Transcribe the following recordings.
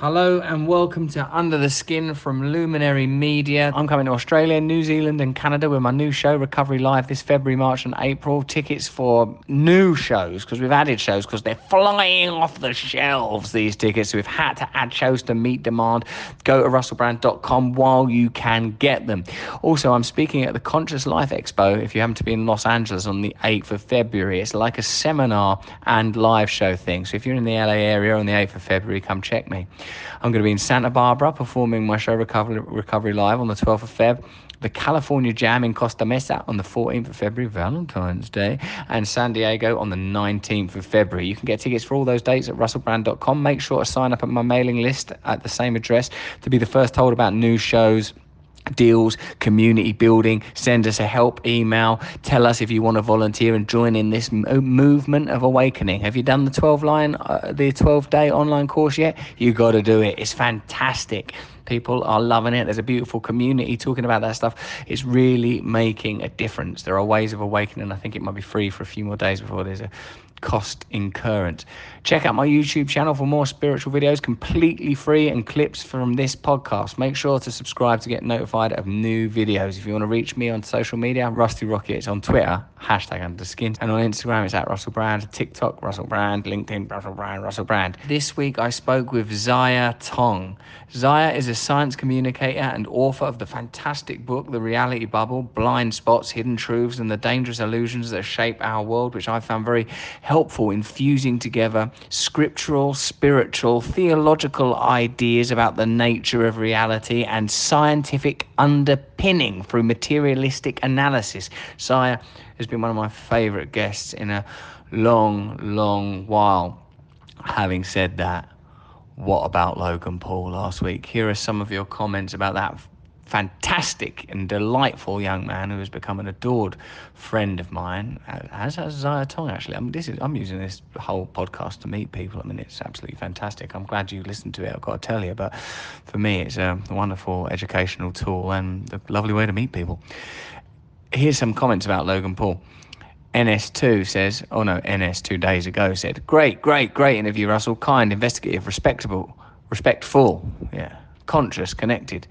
Hello and welcome to Under the Skin from Luminary Media. I'm coming to Australia, New Zealand, and Canada with my new show, Recovery Live, this February, March, and April. Tickets for new shows because we've added shows because they're flying off the shelves, these tickets. So we've had to add shows to meet demand. Go to russellbrand.com while you can get them. Also, I'm speaking at the Conscious Life Expo if you happen to be in Los Angeles on the 8th of February. It's like a seminar and live show thing. So if you're in the LA area on the 8th of February, come check me. I'm going to be in Santa Barbara performing my show Recovery, Recovery Live on the 12th of Feb. The California Jam in Costa Mesa on the 14th of February, Valentine's Day, and San Diego on the 19th of February. You can get tickets for all those dates at russellbrand.com. Make sure to sign up at my mailing list at the same address to be the first told about new shows deals, community building. Send us a help email. Tell us if you want to volunteer and join in this movement of awakening. Have you done the 12 line, uh, the 12 day online course yet? You got to do it. It's fantastic. People are loving it. There's a beautiful community talking about that stuff. It's really making a difference. There are ways of awakening. I think it might be free for a few more days before there's a cost incurrence. Check out my YouTube channel for more spiritual videos, completely free, and clips from this podcast. Make sure to subscribe to get notified of new videos. If you want to reach me on social media, Rusty Rockets on Twitter, hashtag under skin, and on Instagram, it's at Russell Brand, TikTok, Russell Brand, LinkedIn, Russell Brand, Russell Brand. This week, I spoke with Ziya Tong. Ziya is a science communicator and author of the fantastic book, The Reality Bubble Blind Spots, Hidden Truths, and the Dangerous Illusions That Shape Our World, which I found very helpful in fusing together scriptural, spiritual, theological ideas about the nature of reality and scientific underpinning through materialistic analysis. Ziya has been one of my favorite guests in a long, long while. Having said that, what about Logan Paul last week? Here are some of your comments about that fantastic and delightful young man who has become an adored friend of mine, uh, as has Ziya Tong. Actually, I mean, this is I'm using this whole podcast to meet people. I mean, it's absolutely fantastic. I'm glad you listened to it. I've got to tell you, but for me, it's a wonderful educational tool and a lovely way to meet people. Here's some comments about Logan Paul. NS2 says, oh no, NS two days ago said, great, great, great interview, Russell. Kind, investigative, respectable, respectful, yeah, conscious, connected.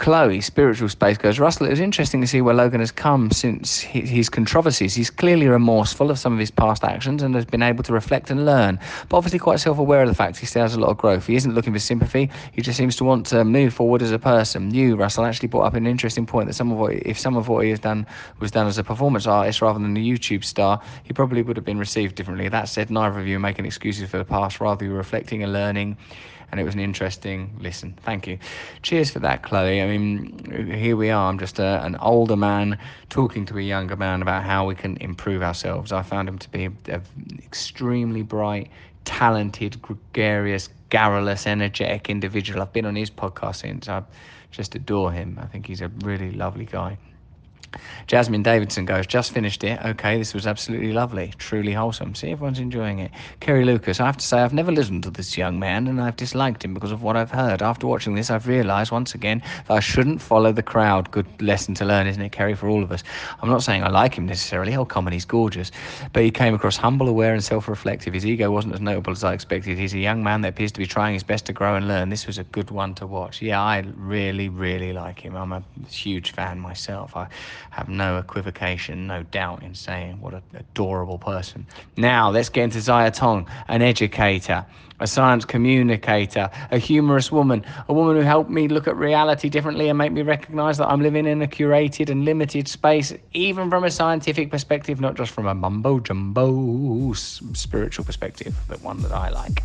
Chloe, spiritual space, goes, Russell, it was interesting to see where Logan has come since his controversies. He's clearly remorseful of some of his past actions and has been able to reflect and learn, but obviously quite self aware of the fact he still has a lot of growth. He isn't looking for sympathy, he just seems to want to move forward as a person. You, Russell, actually brought up an interesting point that some of what, if some of what he has done was done as a performance artist rather than a YouTube star, he probably would have been received differently. That said, neither of you are making excuses for the past, rather, you're reflecting and learning and it was an interesting listen. Thank you. Cheers for that, Chloe. I mean, here we are. I'm just a, an older man talking to a younger man about how we can improve ourselves. I found him to be an extremely bright, talented, gregarious, garrulous, energetic individual. I've been on his podcast since. I just adore him. I think he's a really lovely guy. Jasmine Davidson goes, just finished it. Okay, this was absolutely lovely, truly wholesome. See, everyone's enjoying it. Kerry Lucas, I have to say, I've never listened to this young man and I've disliked him because of what I've heard. After watching this, I've realised once again that I shouldn't follow the crowd. Good lesson to learn, isn't it, Kerry, for all of us? I'm not saying I like him necessarily. He'll come and he's gorgeous. But he came across humble, aware, and self reflective. His ego wasn't as notable as I expected. He's a young man that appears to be trying his best to grow and learn. This was a good one to watch. Yeah, I really, really like him. I'm a huge fan myself. I have no equivocation, no doubt in saying what an adorable person. Now, let's get into Ziya Tong, an educator, a science communicator, a humorous woman, a woman who helped me look at reality differently and make me recognize that I'm living in a curated and limited space, even from a scientific perspective, not just from a mumbo jumbo spiritual perspective, but one that I like.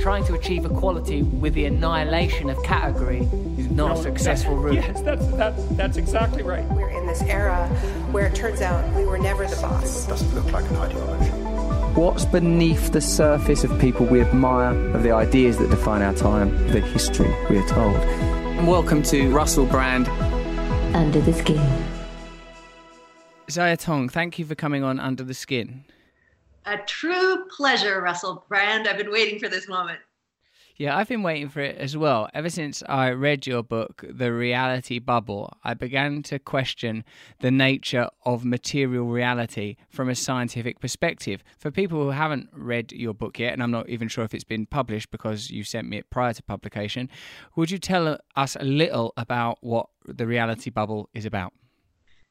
Trying to achieve equality with the annihilation of category is not no, a successful route. Yes, that's, that, that's exactly right. We're in this era where it turns out we were never the boss. It doesn't look like an ideology. What's beneath the surface of people we admire, of the ideas that define our time, the history we are told? And welcome to Russell Brand Under the Skin. Ziya Tong, thank you for coming on Under the Skin a true pleasure, Russell Brand. I've been waiting for this moment. Yeah, I've been waiting for it as well. Ever since I read your book, The Reality Bubble, I began to question the nature of material reality from a scientific perspective. For people who haven't read your book yet, and I'm not even sure if it's been published because you sent me it prior to publication, would you tell us a little about what The Reality Bubble is about?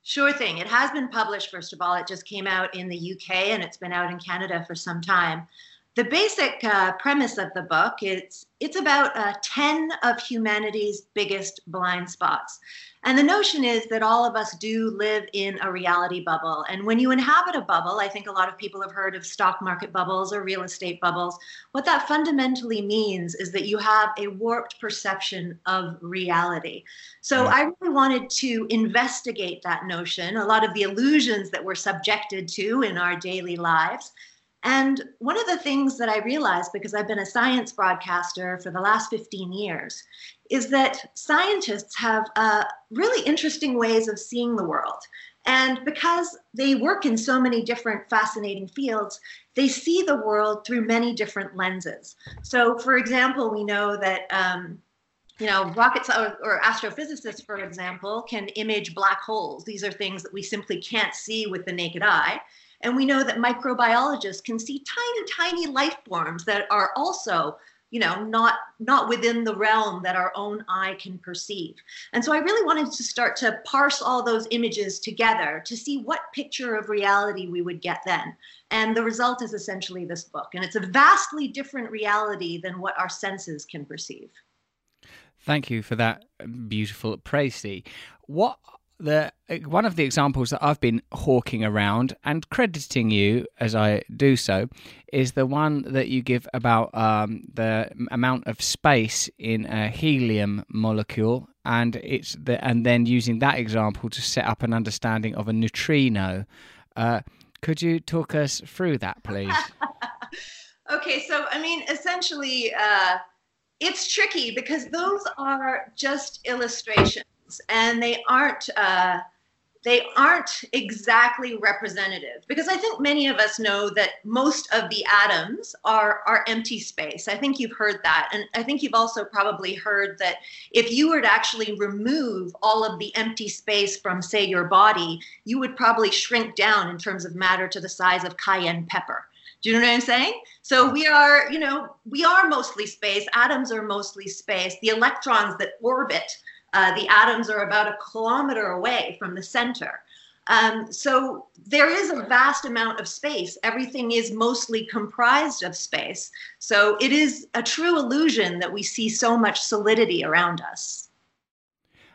Sure thing. It has been published, first of all. It just came out in the UK and it's been out in Canada for some time. The basic uh, premise of the book is it's about uh, 10 of humanity's biggest blind spots. And the notion is that all of us do live in a reality bubble. And when you inhabit a bubble, I think a lot of people have heard of stock market bubbles or real estate bubbles. What that fundamentally means is that you have a warped perception of reality. So mm. I really wanted to investigate that notion, a lot of the illusions that we're subjected to in our daily lives. And one of the things that I realized, because I've been a science broadcaster for the last 15 years, is that scientists have uh, really interesting ways of seeing the world. And because they work in so many different fascinating fields, they see the world through many different lenses. So, for example, we know that. Um, you know, rockets or, or, astrophysicists, for example, can image black holes. These are things that we simply can't see with the naked eye. And we know that microbiologists can see tiny, tiny life forms that are also you know not not within the realm that our own eye can perceive. And so i really wanted to start to parse all those images together to see what picture of reality we would get then. And the result is essentially this book and it's a vastly different reality than what our senses can perceive. Thank you for that beautiful praise what the one of the examples that I've been hawking around and crediting you as I do so is the one that you give about um, the amount of space in a helium molecule, and it's the and then using that example to set up an understanding of a neutrino. Uh, could you talk us through that, please? okay, so I mean, essentially. Uh, it's tricky because those are just illustrations and they aren't uh, they aren't exactly representative because I think many of us know that most of the atoms are are empty space. I think you've heard that, and I think you've also probably heard that if you were to actually remove all of the empty space from, say, your body, you would probably shrink down in terms of matter to the size of cayenne pepper. Do you know what I'm saying? So we are, you know, we are mostly space. Atoms are mostly space. The electrons that orbit uh, the atoms are about a kilometer away from the center. Um, so there is a vast amount of space. Everything is mostly comprised of space. So it is a true illusion that we see so much solidity around us.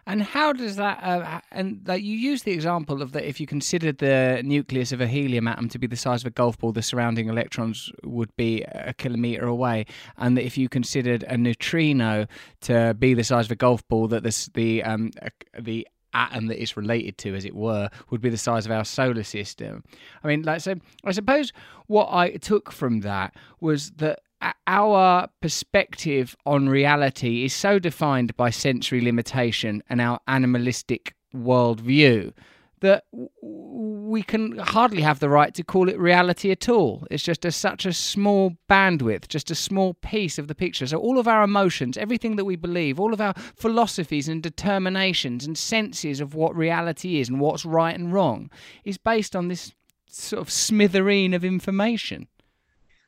And how does that? Uh, and that you use the example of that if you considered the nucleus of a helium atom to be the size of a golf ball, the surrounding electrons would be a kilometer away, and that if you considered a neutrino to be the size of a golf ball, that this, the um, the atom that it's related to, as it were, would be the size of our solar system. I mean, like so. I suppose what I took from that was that our perspective on reality is so defined by sensory limitation and our animalistic worldview that we can hardly have the right to call it reality at all. It's just a, such a small bandwidth, just a small piece of the picture. So, all of our emotions, everything that we believe, all of our philosophies and determinations and senses of what reality is and what's right and wrong is based on this sort of smithereen of information.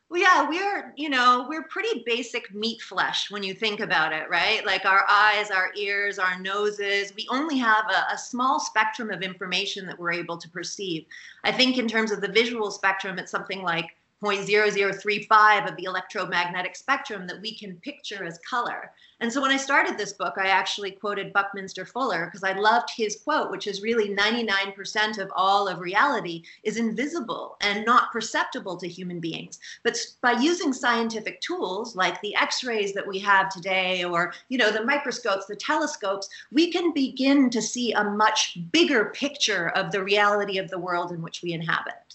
Well, yeah, we're, you know, we're pretty basic meat flesh when you think about it, right? Like our eyes, our ears, our noses, we only have a, a, small spectrum of information that we're able to perceive. I think in terms of the visual spectrum, it's something like 0.0035 of the electromagnetic spectrum that we can picture as color. And so when I started this book, I actually quoted Buckminster Fuller because I loved his quote, which is really 99% of all of reality is invisible and not perceptible to human beings. But by using scientific tools like the x-rays that we have today or, you know, the microscopes, the telescopes, we can begin to see a much bigger picture of the reality of the world in which we inhabit.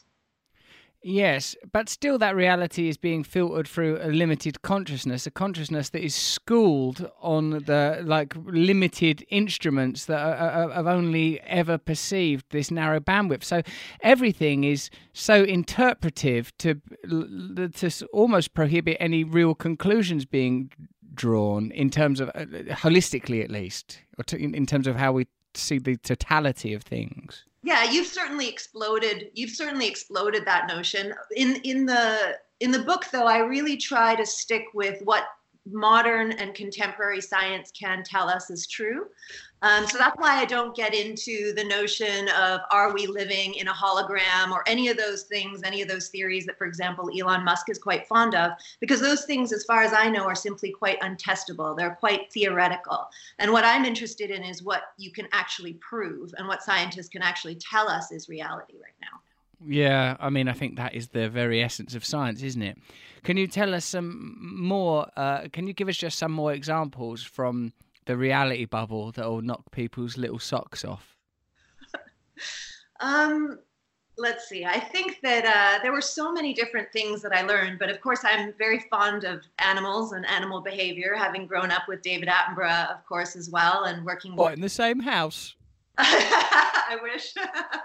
Yes, but still, that reality is being filtered through a limited consciousness, a consciousness that is schooled on the like limited instruments that are, are, have only ever perceived this narrow bandwidth. So everything is so interpretive to to almost prohibit any real conclusions being drawn in terms of uh, holistically, at least, or to, in, in terms of how we see the totality of things. Yeah, you've certainly exploded. You've certainly exploded that notion in in the in the book. Though I really try to stick with what modern and contemporary science can tell us is true. Um, so that's why I don't get into the notion of are we living in a hologram or any of those things, any of those theories that, for example, Elon Musk is quite fond of, because those things, as far as I know, are simply quite untestable. They're quite theoretical. And what I'm interested in is what you can actually prove and what scientists can actually tell us is reality right now. Yeah, I mean, I think that is the very essence of science, isn't it? Can you tell us some more? Uh, can you give us just some more examples from the reality bubble that will knock people's little socks off? um, let's see. I think that uh, there were so many different things that I learned, but of course, I'm very fond of animals and animal behavior, having grown up with David Attenborough, of course, as well, and working. What in the same house? I wish,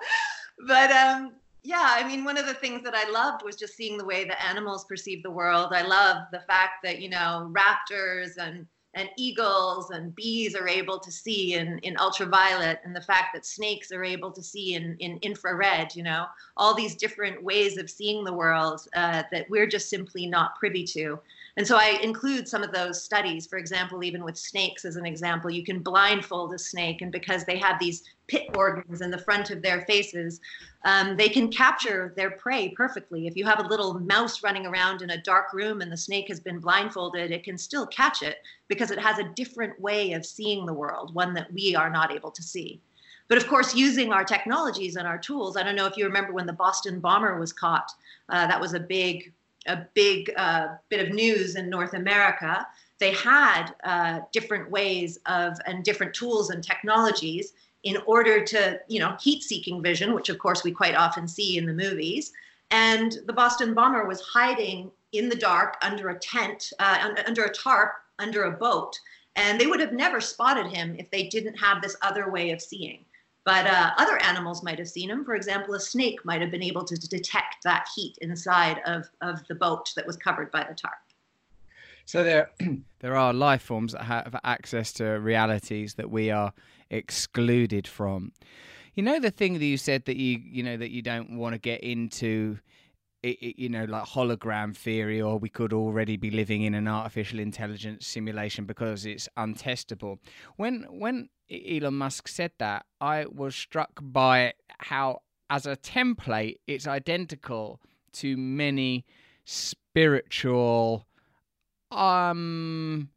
but um, yeah, I mean, one of the things that I loved was just seeing the way the animals perceive the world. I love the fact that you know raptors and and eagles and bees are able to see in, in ultraviolet and the fact that snakes are able to see in, in infrared you know? All these different ways of seeing the world uh, that we're just simply not privy to and so I include some of those studies. For example, even with snakes, as an example, you can blindfold a snake, and because they have these pit organs in the front of their faces, um, they can capture their prey perfectly. If you have a little mouse running around in a dark room and the snake has been blindfolded, it can still catch it because it has a different way of seeing the world, one that we are not able to see. But of course, using our technologies and our tools, I don't know if you remember when the Boston bomber was caught. Uh, that was a big a big uh, bit of news in North America, they had uh, different ways of and different tools and technologies in order to, you know, heat-seeking vision, which of course we quite often see in the movies. And the Boston bomber was hiding in the dark under a tent, uh, under a tarp, under a boat, and they would have never spotted him if they didn't have this other way of seeing. But uh, other animals might have seen them. For example, a snake might have been able to detect that heat inside of, of the boat that was covered by the tarp. So there, there are life forms that have access to realities that we are excluded from. You know the thing that you said that you you know that you don't want to get into it, it, you know, like hologram theory, or we could already be living in an artificial intelligence simulation because it's untestable. When when Elon Musk said that, I was struck by how, as a template, it's identical to many spiritual um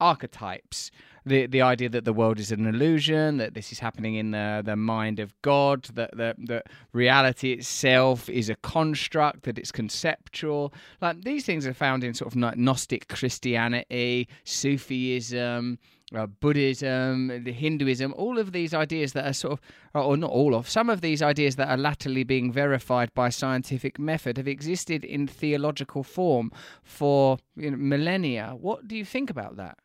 archetypes the the idea that the world is an illusion, that this is happening in the the mind of God, that that that reality itself is a construct, that it's conceptual. Like these things are found in sort of Gnostic Christianity, Sufism. Uh, Buddhism, the Hinduism, all of these ideas that are sort of, or not all of, some of these ideas that are latterly being verified by scientific method have existed in theological form for you know, millennia. What do you think about that?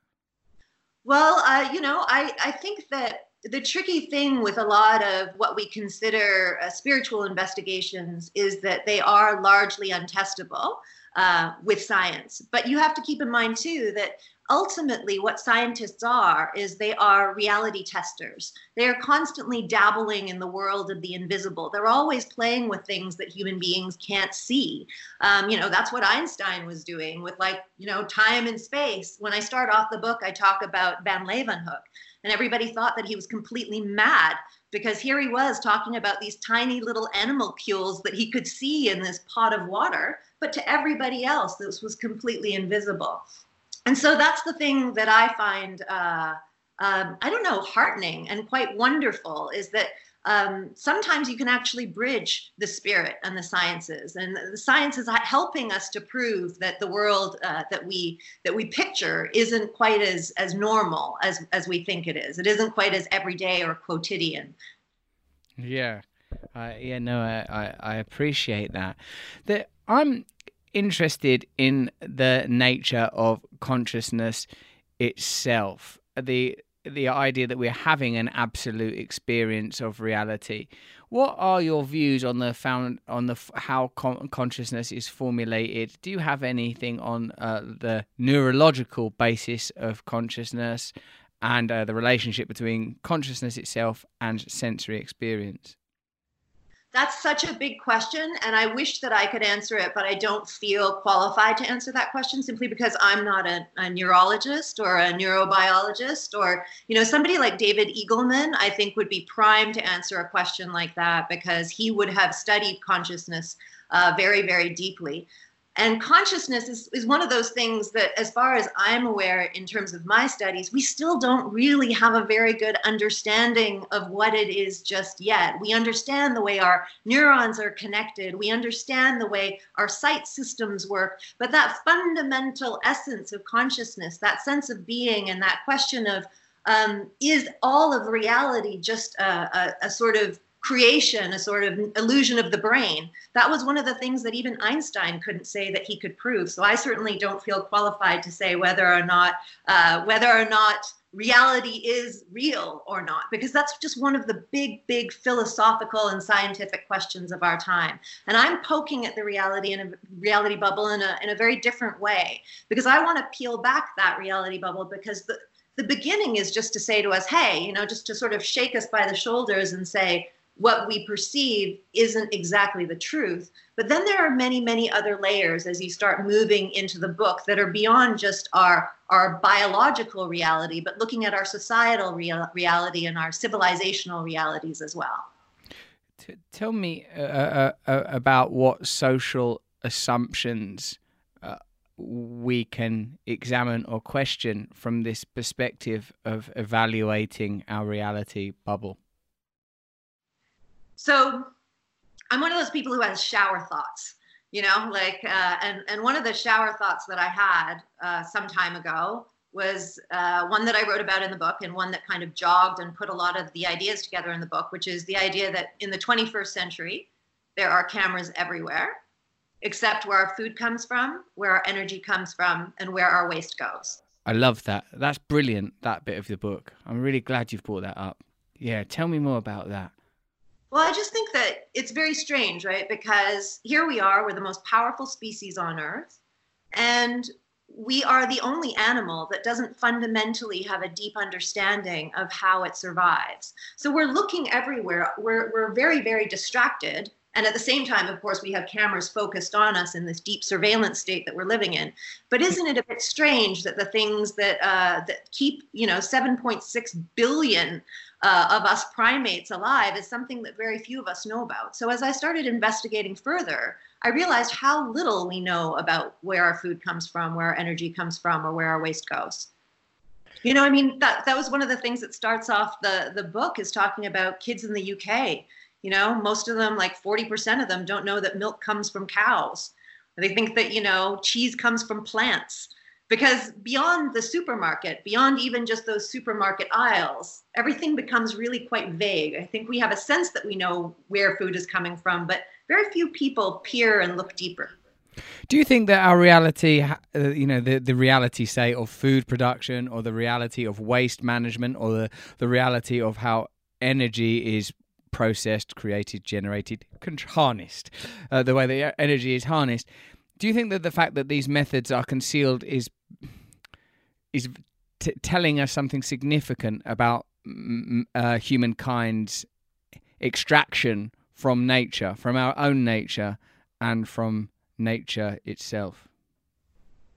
Well, uh, you know, I, I think that the tricky thing with a lot of what we consider uh, spiritual investigations is that they are largely untestable uh, with science. But you have to keep in mind, too, that ultimately what scientists are is they are reality testers. They are constantly dabbling in the world of the invisible. They're always playing with things that human beings can't see. Um, you know that's what einstein was doing with like you know time and space. When i start off the book i talk about van leeuwenhoek and everybody thought that he was completely mad because here he was talking about these tiny little animalcules that he could see in this pot of water but to everybody else this was completely invisible and so that's the thing that I find, uh, um, I don't know, heartening and quite wonderful is that um, sometimes you can actually bridge the spirit and the sciences, and the science is helping us to prove that the world uh, that we that we picture isn't quite as as normal as as we think it is. It isn't quite as everyday or quotidian. Yeah, uh, yeah, no, I, I, I appreciate that. That I'm interested in the nature of consciousness itself. The the idea that we're having an absolute experience of reality. What are your views on the found on the how con- consciousness is formulated? Do you have anything on uh, the neurological basis of consciousness and uh, the relationship between consciousness itself and sensory experience? That's such a big question, and I wish that I could answer it, but I don't feel qualified to answer that question simply because I'm not a, a, neurologist or a neurobiologist or, you know, somebody like David Eagleman, I think would be primed to answer a question like that because he would have studied consciousness uh, very, very deeply and consciousness is, is one of those things that as far as i'm aware in terms of my studies we still don't really have a very good understanding of what it is just yet. We understand the way our neurons are connected. We understand the way our sight systems work. But that fundamental essence of consciousness that sense of being and that question of um, is all of reality just a, a, a sort of creation, a sort of illusion of the brain. That was one of the things that even Einstein couldn't say that he could prove. So I certainly don't feel qualified to say whether or not uh, whether or not reality is real or not, because that's just one of the big, big philosophical and scientific questions of our time. And I'm poking at the reality in a reality bubble in a in a very different way, because I want to peel back that reality bubble because the the beginning is just to say to us, hey, you know, just to sort of shake us by the shoulders and say, what we perceive isn't exactly the truth. But then there are many, many other layers as you start moving into the book that are beyond just our, our biological reality, but looking at our societal real, reality and our civilizational realities as well. T- tell me uh, uh, uh, about what social assumptions uh, we can examine or question from this perspective of evaluating our reality bubble. So I'm one of those people who has shower thoughts, you know, like, uh, and, and one of the shower thoughts that I had uh, some time ago was uh, one that I wrote about in the book and one that kind of jogged and put a lot of the ideas together in the book, which is the idea that in the 21st century, there are cameras everywhere, except where our food comes from, where our energy comes from, and where our waste goes. I love that. That's brilliant, that bit of the book. I'm really glad you've brought that up. Yeah, tell me more about that. Well, I just think that it's very strange, right? Because here we are, we're the most powerful species on Earth, and we are the only animal that doesn't fundamentally have a deep understanding of how it survives. So we're looking everywhere. We're, we're very, very distracted. And at the same time, of course, we have cameras focused on us in this deep surveillance state that we're living in. But isn't it a bit strange that the things that uh, that keep, you know, 7.6 billion uh, of us primates alive is something that very few of us know about. So as I started investigating further, I realized how little we know about where our food comes from, where our energy comes from, or where our waste goes. You know, I mean, that that was one of the things that starts off the the book is talking about kids in the UK. You know, most of them, like 40% of them, don't know that milk comes from cows. They think that you know cheese comes from plants because beyond the supermarket, beyond even just those supermarket aisles, everything becomes really quite vague. I think we have a sense that we know where food is coming from, but very few people peer and look deeper. Do you think that our reality, uh, you know, the, the reality, say, of food production or the reality of waste management or the, the reality of how energy is processed, created, generated, harnessed, uh, the way that energy is harnessed, do you think that the fact that these methods are concealed is is t- telling us something significant about uh, humankind's extraction from nature, from our own nature, and from nature itself?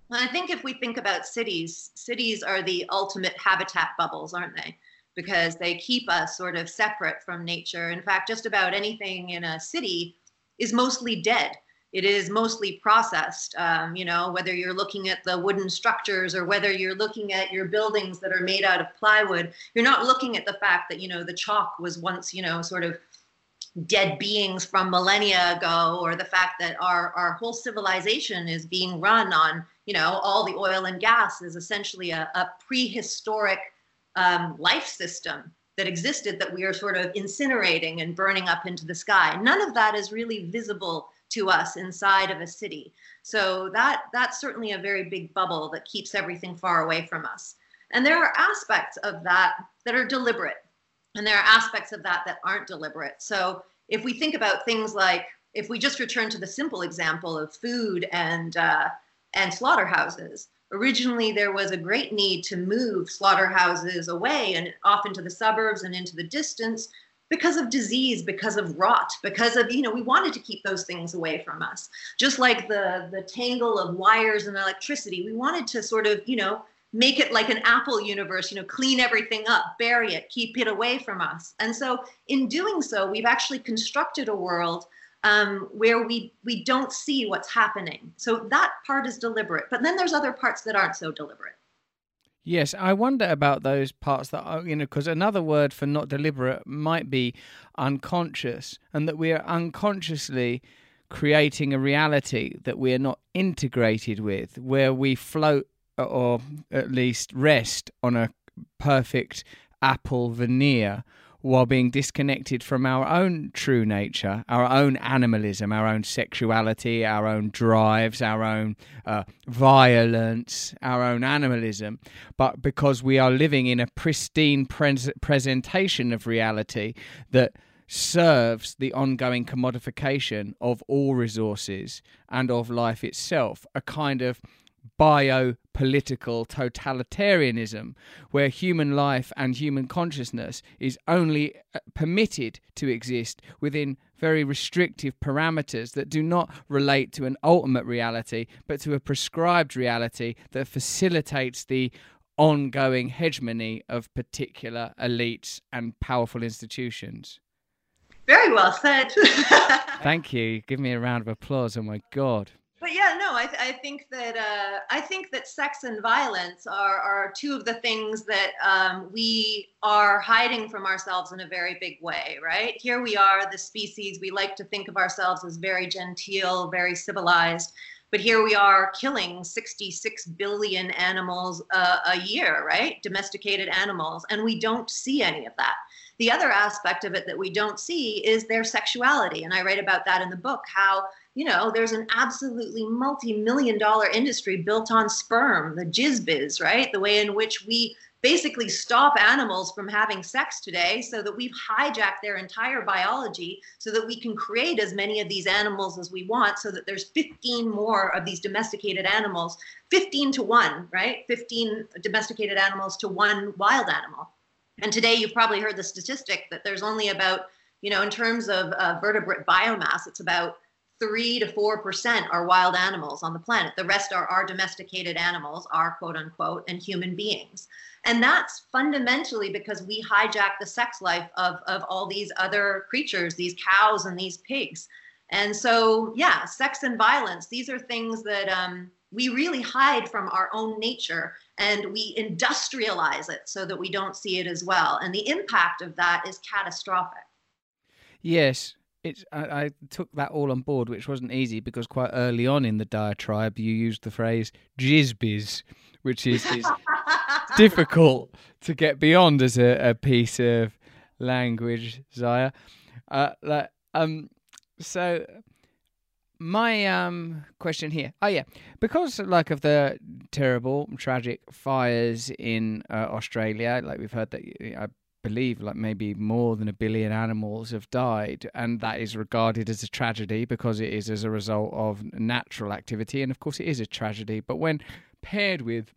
Well, I think if we think about cities, cities are the ultimate habitat bubbles, aren't they? Because they keep us sort of separate from nature. In fact, just about anything in a city is mostly dead it is mostly processed. Um, you know, whether you're looking at the wooden structures or whether you're looking at your buildings that are made out of plywood, you're not looking at the fact that, you know, the chalk was once, you know, sort of dead beings from millennia ago, or the fact that our, our whole civilization is being run on, you know, all the oil and gas is essentially a, a prehistoric um, life system that existed that we are sort of incinerating and burning up into the sky. None of that is really visible to us inside of a city. So that that's certainly a very big bubble that keeps everything far away from us. And there are aspects of that that are deliberate, and there are aspects of that that aren't deliberate. So if we think about things like, if we just return to the simple example of food and uh, and slaughterhouses, originally there was a great need to move slaughterhouses away and off into the suburbs and into the distance because of disease because of rot because of you know we wanted to keep those things away from us. Just like the the tangle of wires and electricity we wanted to sort of you know make it like an apple universe you know clean everything up bury it keep it away from us. And so in doing so we've actually constructed a world um, where we we don't see what's happening. So that part is deliberate but then there's other parts that aren't so deliberate. Yes, I wonder about those parts that are, you know, because another word for not deliberate might be unconscious, and that we are unconsciously creating a reality that we are not integrated with, where we float or at least rest on a perfect apple veneer while being disconnected from our own true nature, our own animalism, our own sexuality, our own drives, our own uh, violence, our own animalism, but because we are living in a pristine pres- presentation of reality that serves the ongoing commodification of all resources and of life itself, a kind of biopolitical totalitarianism where human life and human consciousness is only uh, permitted to exist within very restrictive parameters that do not relate to an ultimate reality but to a prescribed reality that facilitates the ongoing hegemony of particular elites and powerful institutions. Very well said. Thank you. Give me a round of applause. Oh my God but yeah, no, I, th- I think that uh, I think that sex and violence are, are two of the things that um, we are hiding from ourselves in a very big way, right? Here we are, the species. We like to think of ourselves as very genteel, very civilized, but here we are killing 66 billion animals uh, a year, right? Domesticated animals, and we don't see any of that. The other aspect of it that we don't see is their sexuality, and I write about that in the book. How you know, there's an absolutely multi-million dollar industry built on sperm, the jizz biz, right? The way in which we basically stop animals from having sex today so that we've hijacked their entire biology so that we can create as many of these animals as we want so that there's 15 more of these domesticated animals. 15 to 1 right? 15 domesticated animals to one wild animal. And today you've probably heard the statistic that there's only about you know in terms of uh, vertebrate biomass it's about three to four percent are wild animals on the planet. The rest are our domesticated animals, our quote unquote, and human beings. And that's fundamentally because we hijack the sex life of, of all these other creatures, these cows and these pigs. And so, yeah, sex and violence, these are things that um, we really hide from our own nature and we industrialize it so that we don't see it as well. And the impact of that is catastrophic. Yes, it's I, I, took that all on board, which wasn't easy because quite early on in the diatribe you used the phrase "jizzbiz," which is, is difficult to get beyond as a, a piece of language, Ziya. Uh, like, um, so my um question here oh yeah because like of the terrible tragic fires in uh, australia like we've heard that i believe like maybe more than a billion animals have died and that is regarded as a tragedy because it is as a result of natural activity and of course it is a tragedy. But when paired with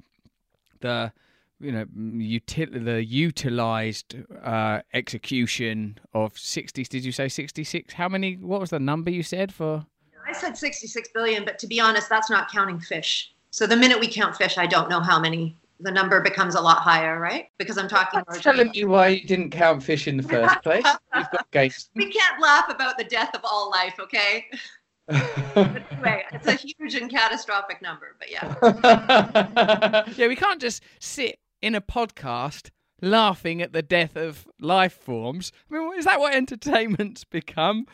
the you know util- the utilized uh, execution of 60 did you say 66 how many what was the number you said for? I said 66 billion but to be honest that's not counting fish. So the minute we count fish I don't know how many the number becomes a lot higher, right? Because I'm talking. That's telling me why you didn't count fish in the first place. You've got games. We can't laugh about the death of all life, okay? But anyway, it's a huge and catastrophic number, but yeah. yeah, we can't just sit in a podcast laughing at the death of life forms. I mean, is that what entertainment's become?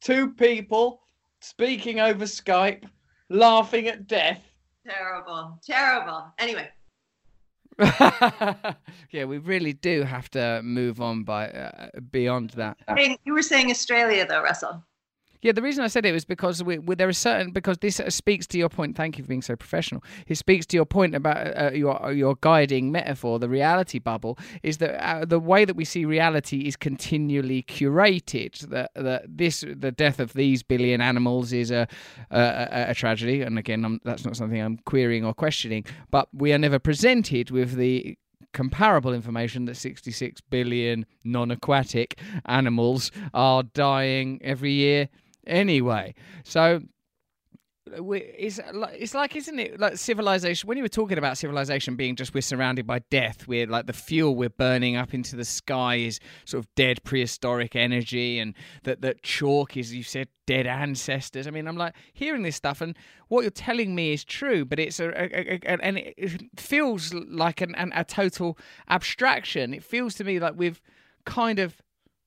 Two people speaking over Skype, laughing at death. Terrible, terrible. Anyway, yeah, we really do have to move on by uh, beyond that. you were saying Australia, though, Russell. Yeah, the reason I said it was because we, we, there is certain because this speaks to your point. Thank you for being so professional. It speaks to your point about uh, your your guiding metaphor, the reality bubble, is that uh, the way that we see reality is continually curated. That that this the death of these billion animals is a a, a tragedy, and again, I'm, that's not something I'm querying or questioning. But we are never presented with the comparable information that 66 billion non aquatic animals are dying every year anyway. So it's like it's like isn't it like civilization when you were talking about civilization being just we're surrounded by death we're like the fuel we're burning up into the sky is sort of dead prehistoric energy and that that chalk is you said dead ancestors i mean i'm like hearing this stuff and what you're telling me is true but it's a, a, a, a and it feels like an, an, a total abstraction it feels to me like we've kind of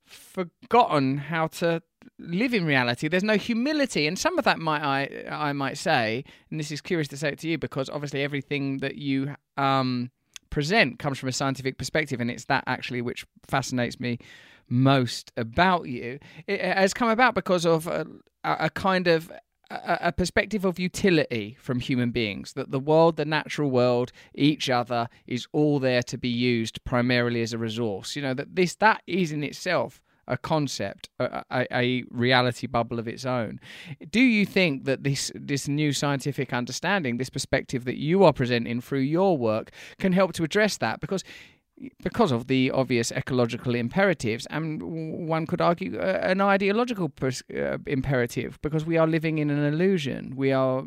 forgotten how to live in reality. There's no humility, and some of that might I I might say, and this is curious to say it to you because obviously everything that you um, present comes from a scientific perspective, and it's that actually which fascinates me most about you. It has come about because of a, a kind of a, perspective of utility from human beings that the world, the natural world, each other is all there to be used primarily as a resource. You know that this that is in itself a concept, a, a, reality bubble of its own. Do you think that this this new scientific understanding, this perspective that you are presenting through your work, can help to address that? Because because of the obvious ecological imperatives, and one could argue uh, an ideological pers- uh, imperative, because we are living in an illusion. We are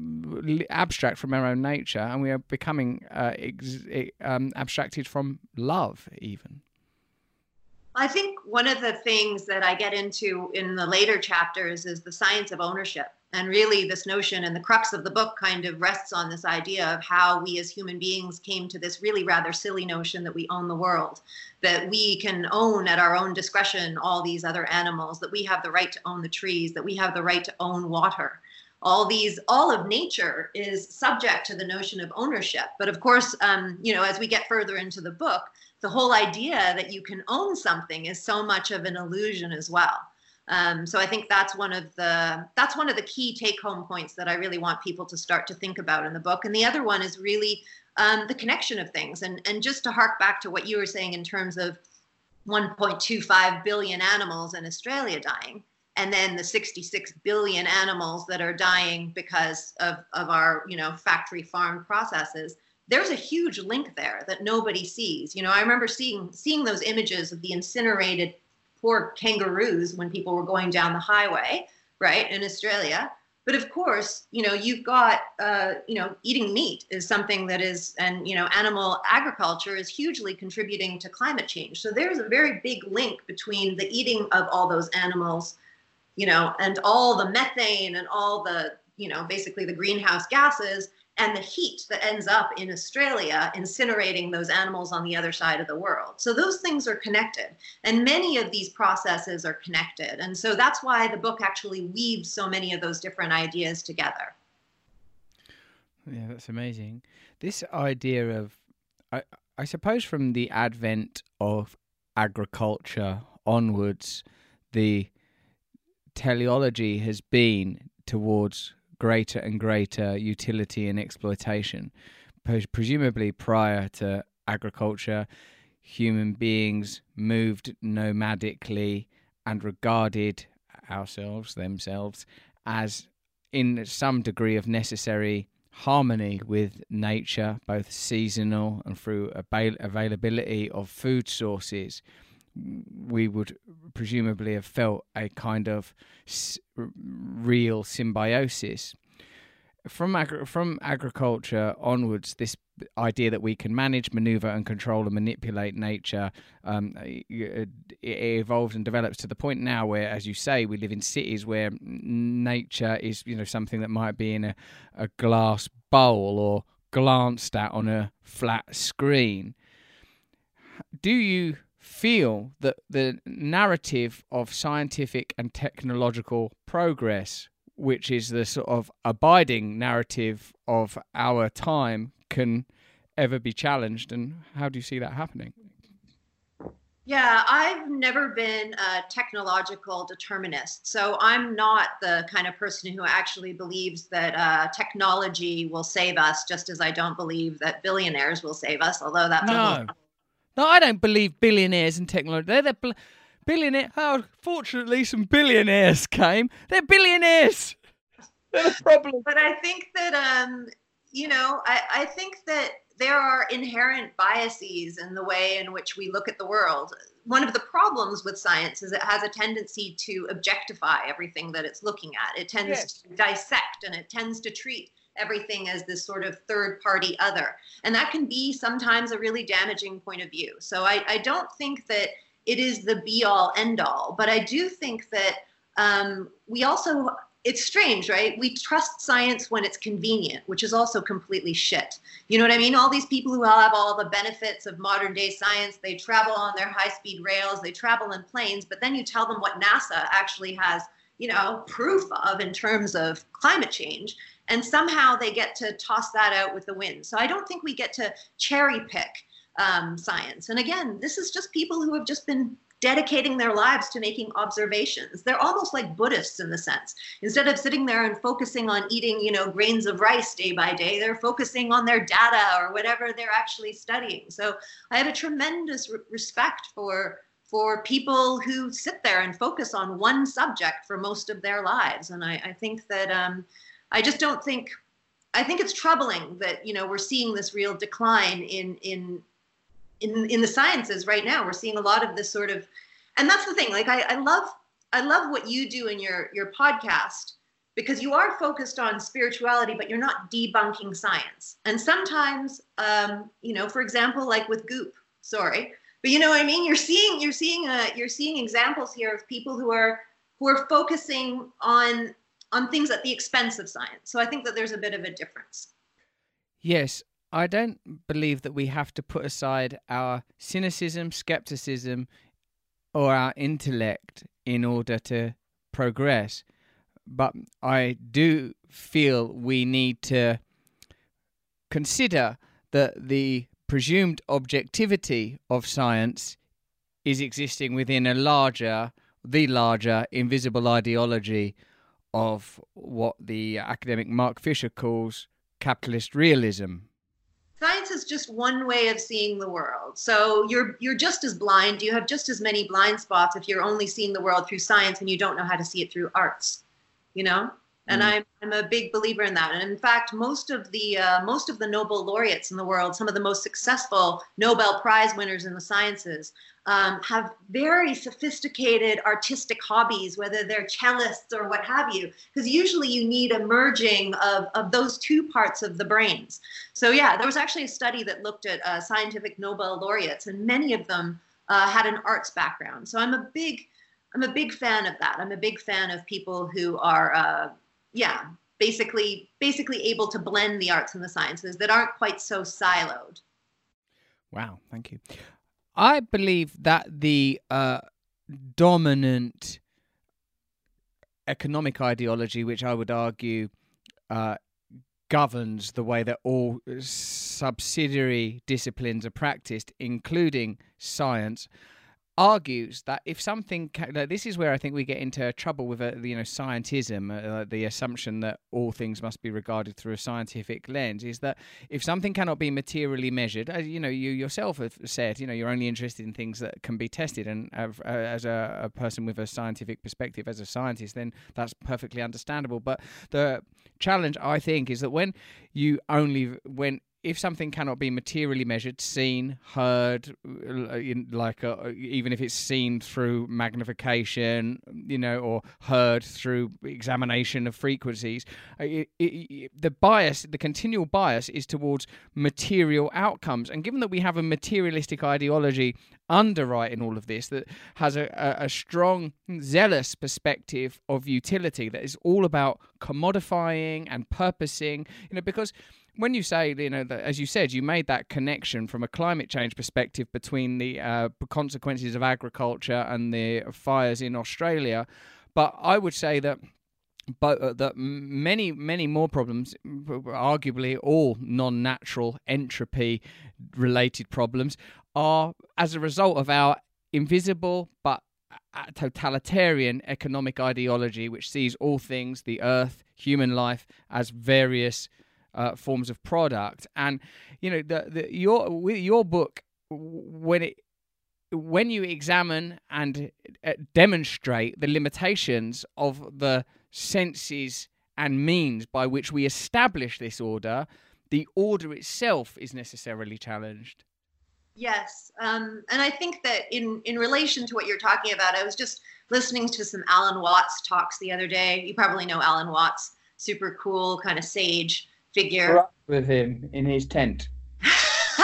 abstract from our own nature, and we are becoming uh, ex- um, abstracted from love, even. I think one of the things that I get into in the later chapters is the science of ownership. And really, this notion and the crux of the book kind of rests on this idea of how we as human beings came to this really rather silly notion that we own the world, that we can own at our own discretion all these other animals, that we have the right to own the trees, that we have the right to own water all these all of nature is subject to the notion of ownership but of course um, you know as we get further into the book the whole idea that you can own something is so much of an illusion as well. Um, so i think that's one of the that's one of the key take home points that i really want people to start to think about in the book. And the other one is really um, the connection of things. And and just to hark back to what you were saying in terms of 1.25 billion animals in australia dying and then the 66 billion animals that are dying because of, of our you know factory farm processes there's a huge link there that nobody sees. You know i remember seeing seeing those images of the incinerated poor kangaroos when people were going down the highway right in australia. But of course you know you've got uh, you know eating meat is something that is and you know animal agriculture is hugely contributing to climate change. So there's a very big link between the eating of all those animals you know, and all the methane and all the, you know, basically the greenhouse gases and the heat that ends up in Australia incinerating those animals on the other side of the world. So those things are connected. And many of these processes are connected. And so that's why the book actually weaves so many of those different ideas together. Yeah, that's amazing. This idea of, I, I suppose, from the advent of agriculture onwards, the teleology has been towards greater and greater utility and exploitation. Presumably, prior to agriculture, human beings moved nomadically and regarded ourselves, themselves, as in some degree of necessary harmony with nature, both seasonal and through avail- availability of food sources we would presumably have felt a kind of s- real symbiosis. From agri- from agriculture onwards, this idea that we can manage, maneuver, and control and manipulate nature um, it, evolves and develops to the point now where, as you say, we live in cities where nature is you know something that might be in a, a glass bowl or glanced at on a flat screen. Do you feel that the narrative of scientific and technological progress, which is the sort of abiding narrative of our time, can ever be challenged? And how do you see that happening? Yeah, I've never been a technological determinist. So I'm not the kind of person who actually believes that uh, technology will save us, just as I don't believe that billionaires will save us, although that's no. No, I don't believe billionaires in technology. They're the bl- billionaire. Oh, fortunately, some billionaires came. They're billionaires. They're the problem. But I think that, um, you know, I, I think that there are inherent biases in the way in which we look at the world. One of the problems with science is it has a tendency to objectify everything that it's looking at. It tends yes. to dissect and it tends to treat everything as this sort of third party other. And that can be sometimes a really damaging point of view. So I, I don't think that it is the be all end all, but I do think that um, we also it's strange, right? We trust science when it's convenient, which is also completely shit. You know what I mean? All these people who have all the benefits of modern day science, they travel on their high speed rails, they travel in planes, but then you tell them what NASA actually has, you know, proof of in terms of climate change. And somehow they get to toss that out with the wind. So I don't think we get to cherry pick um, science. And again, this is just people who have just been dedicating their lives to making observations. They're almost like Buddhists in the sense. Instead of sitting there and focusing on eating, you know, grains of rice day by day, they're focusing on their data or whatever they're actually studying. So I have a tremendous re- respect for for people who sit there and focus on one subject for most of their lives. And I, I think that um, I just don't think I think it's troubling that you know we're seeing this real decline in in in in the sciences right now. We're seeing a lot of this sort of and that's the thing like I, I love i love what you do in your your podcast because you are focused on spirituality but you're not debunking science. And sometimes um, you know for example like with goop sorry but you know what i mean? You're seeing you're seeing uh, you're seeing examples here of people who are who are focusing on on things at the expense of science so i think that there's a bit of a difference yes I don't believe that we have to put aside our cynicism, skepticism, or our intellect in order to progress. But I do feel we need to consider that the presumed objectivity of science is existing within a larger, the larger invisible ideology of what the academic Mark Fisher calls capitalist realism. Science is just one way of seeing the world. So you're you're just as blind. You have just as many blind spots if you're only seeing the world through science and you don't know how to see it through arts you know and mm. I'm, I'm a big believer in that. And in fact most of the uh, most of the nobel laureates in the world some of the most successful nobel prize winners in the sciences um, have very sophisticated artistic hobbies whether they're cellists or what have you because usually you need a merging of, of those two parts of the brains. So yeah there was actually a study that looked at uh, scientific nobel laureates and many of them uh, had an arts background. So i'm a big i'm a big fan of that. I'm a big fan of people who are uh, yeah, basically basically able to blend the arts and the sciences that aren't quite so siloed. Wow, thank you. I believe that the uh, dominant economic ideology, which I would argue uh, governs the way that all subsidiary disciplines are practiced, including science, argues that if something this is where I think we get into trouble with uh, you know scientism, uh, the assumption that all things must be regarded through a scientific lens, is that if something cannot be materially measured, as you know you yourself have said, you know you're only interested in things that can be tested, and uh, as a, a person with a scientific perspective, as a scientist, then that's perfectly understandable. But the challenge I think is that when you only when if something cannot be materially measured, seen, heard, uh, like uh, even if it's seen through magnification, you know, or heard through examination of frequencies, uh, it, it, the bias, the continual bias, is towards material outcomes. And given that we have a materialistic ideology underwriting all of this that has a, a, a strong, zealous perspective of utility that is all about commodifying and purposing, you know, because when you say, you know, that, as you said, you made that connection from a climate change perspective between the uh, consequences of agriculture and the fires in Australia, but I would say that but uh, that many many more problems arguably all non-natural entropy related problems are as a result of our invisible but totalitarian economic ideology which sees all things, the earth, human life, as various uh, forms of product. And you know, the, the your your book when it when you examine and uh, demonstrate the limitations of the senses and means by which we establish this order, the order itself is necessarily challenged. Yes, um, and I think that in in relation to what you're talking about, I was just listening to some Alan Watts talks the other day. You probably know Alan Watts, super cool, kind of sage figure. With him in his tent.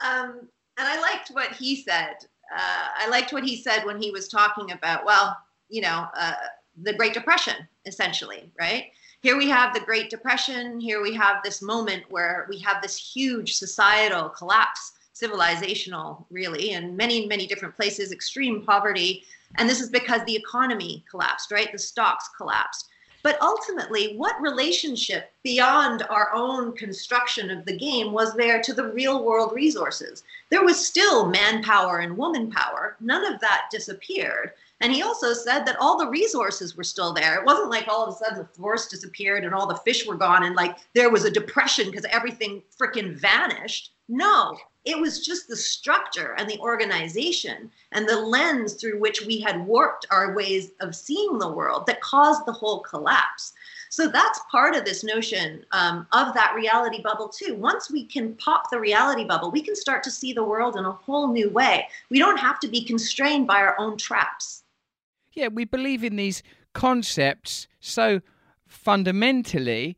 um, and I liked what he said. Uh, I liked what he said when he was talking about, well, you know, uh, the Great Depression, essentially, right? Here we have the Great Depression. Here we have this moment where we have this huge societal collapse, civilizational, really, in many, many different places, extreme poverty. And this is because the economy collapsed, right? The stocks collapsed. But ultimately, what relationship beyond our own construction of the game was there to the real world resources? There was still manpower and woman power. None of that disappeared. And he also said that all the resources were still there. It wasn't like all of a sudden the forest disappeared and all the fish were gone and like there was a depression because everything freaking vanished. No, it was just the structure and the organization and the lens through which we had warped our ways of seeing the world that caused the whole collapse. So that's part of this notion um, of that reality bubble, too. Once we can pop the reality bubble, we can start to see the world in a whole new way. We don't have to be constrained by our own traps. Yeah, we believe in these concepts so fundamentally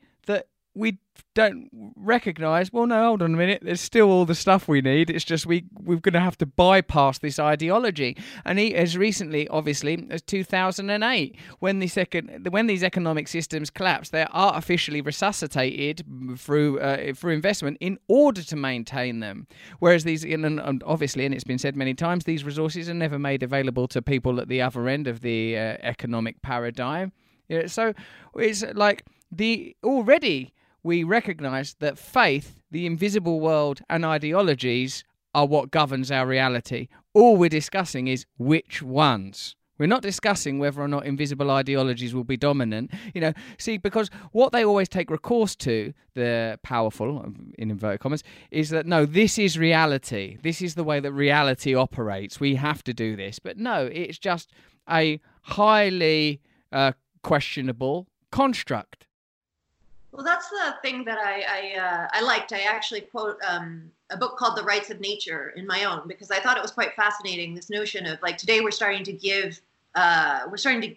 we don't recognize well no hold on a minute there's still all the stuff we need it's just we we're going to have to bypass this ideology. And he as recently obviously as 2008 when the second when these economic systems collapse they're artificially resuscitated through uh, through investment in order to maintain them. Whereas these and obviously and it's been said many times these resources are never made available to people at the other end of the uh, economic paradigm. Yeah, so it's like the already we recognize that faith, the invisible world, and ideologies are what governs our reality. All we're discussing is which ones. We're not discussing whether or not invisible ideologies will be dominant. You know, see, because what they always take recourse to, the powerful, in inverted commas, is that no, this is reality. This is the way that reality operates. We have to do this. But no, it's just a highly uh, questionable construct. Well, that's the thing that I I, uh, I liked. I actually quote um, a book called The Rights of Nature in my own because I thought it was quite fascinating. This notion of like today we're starting to give uh, we're starting to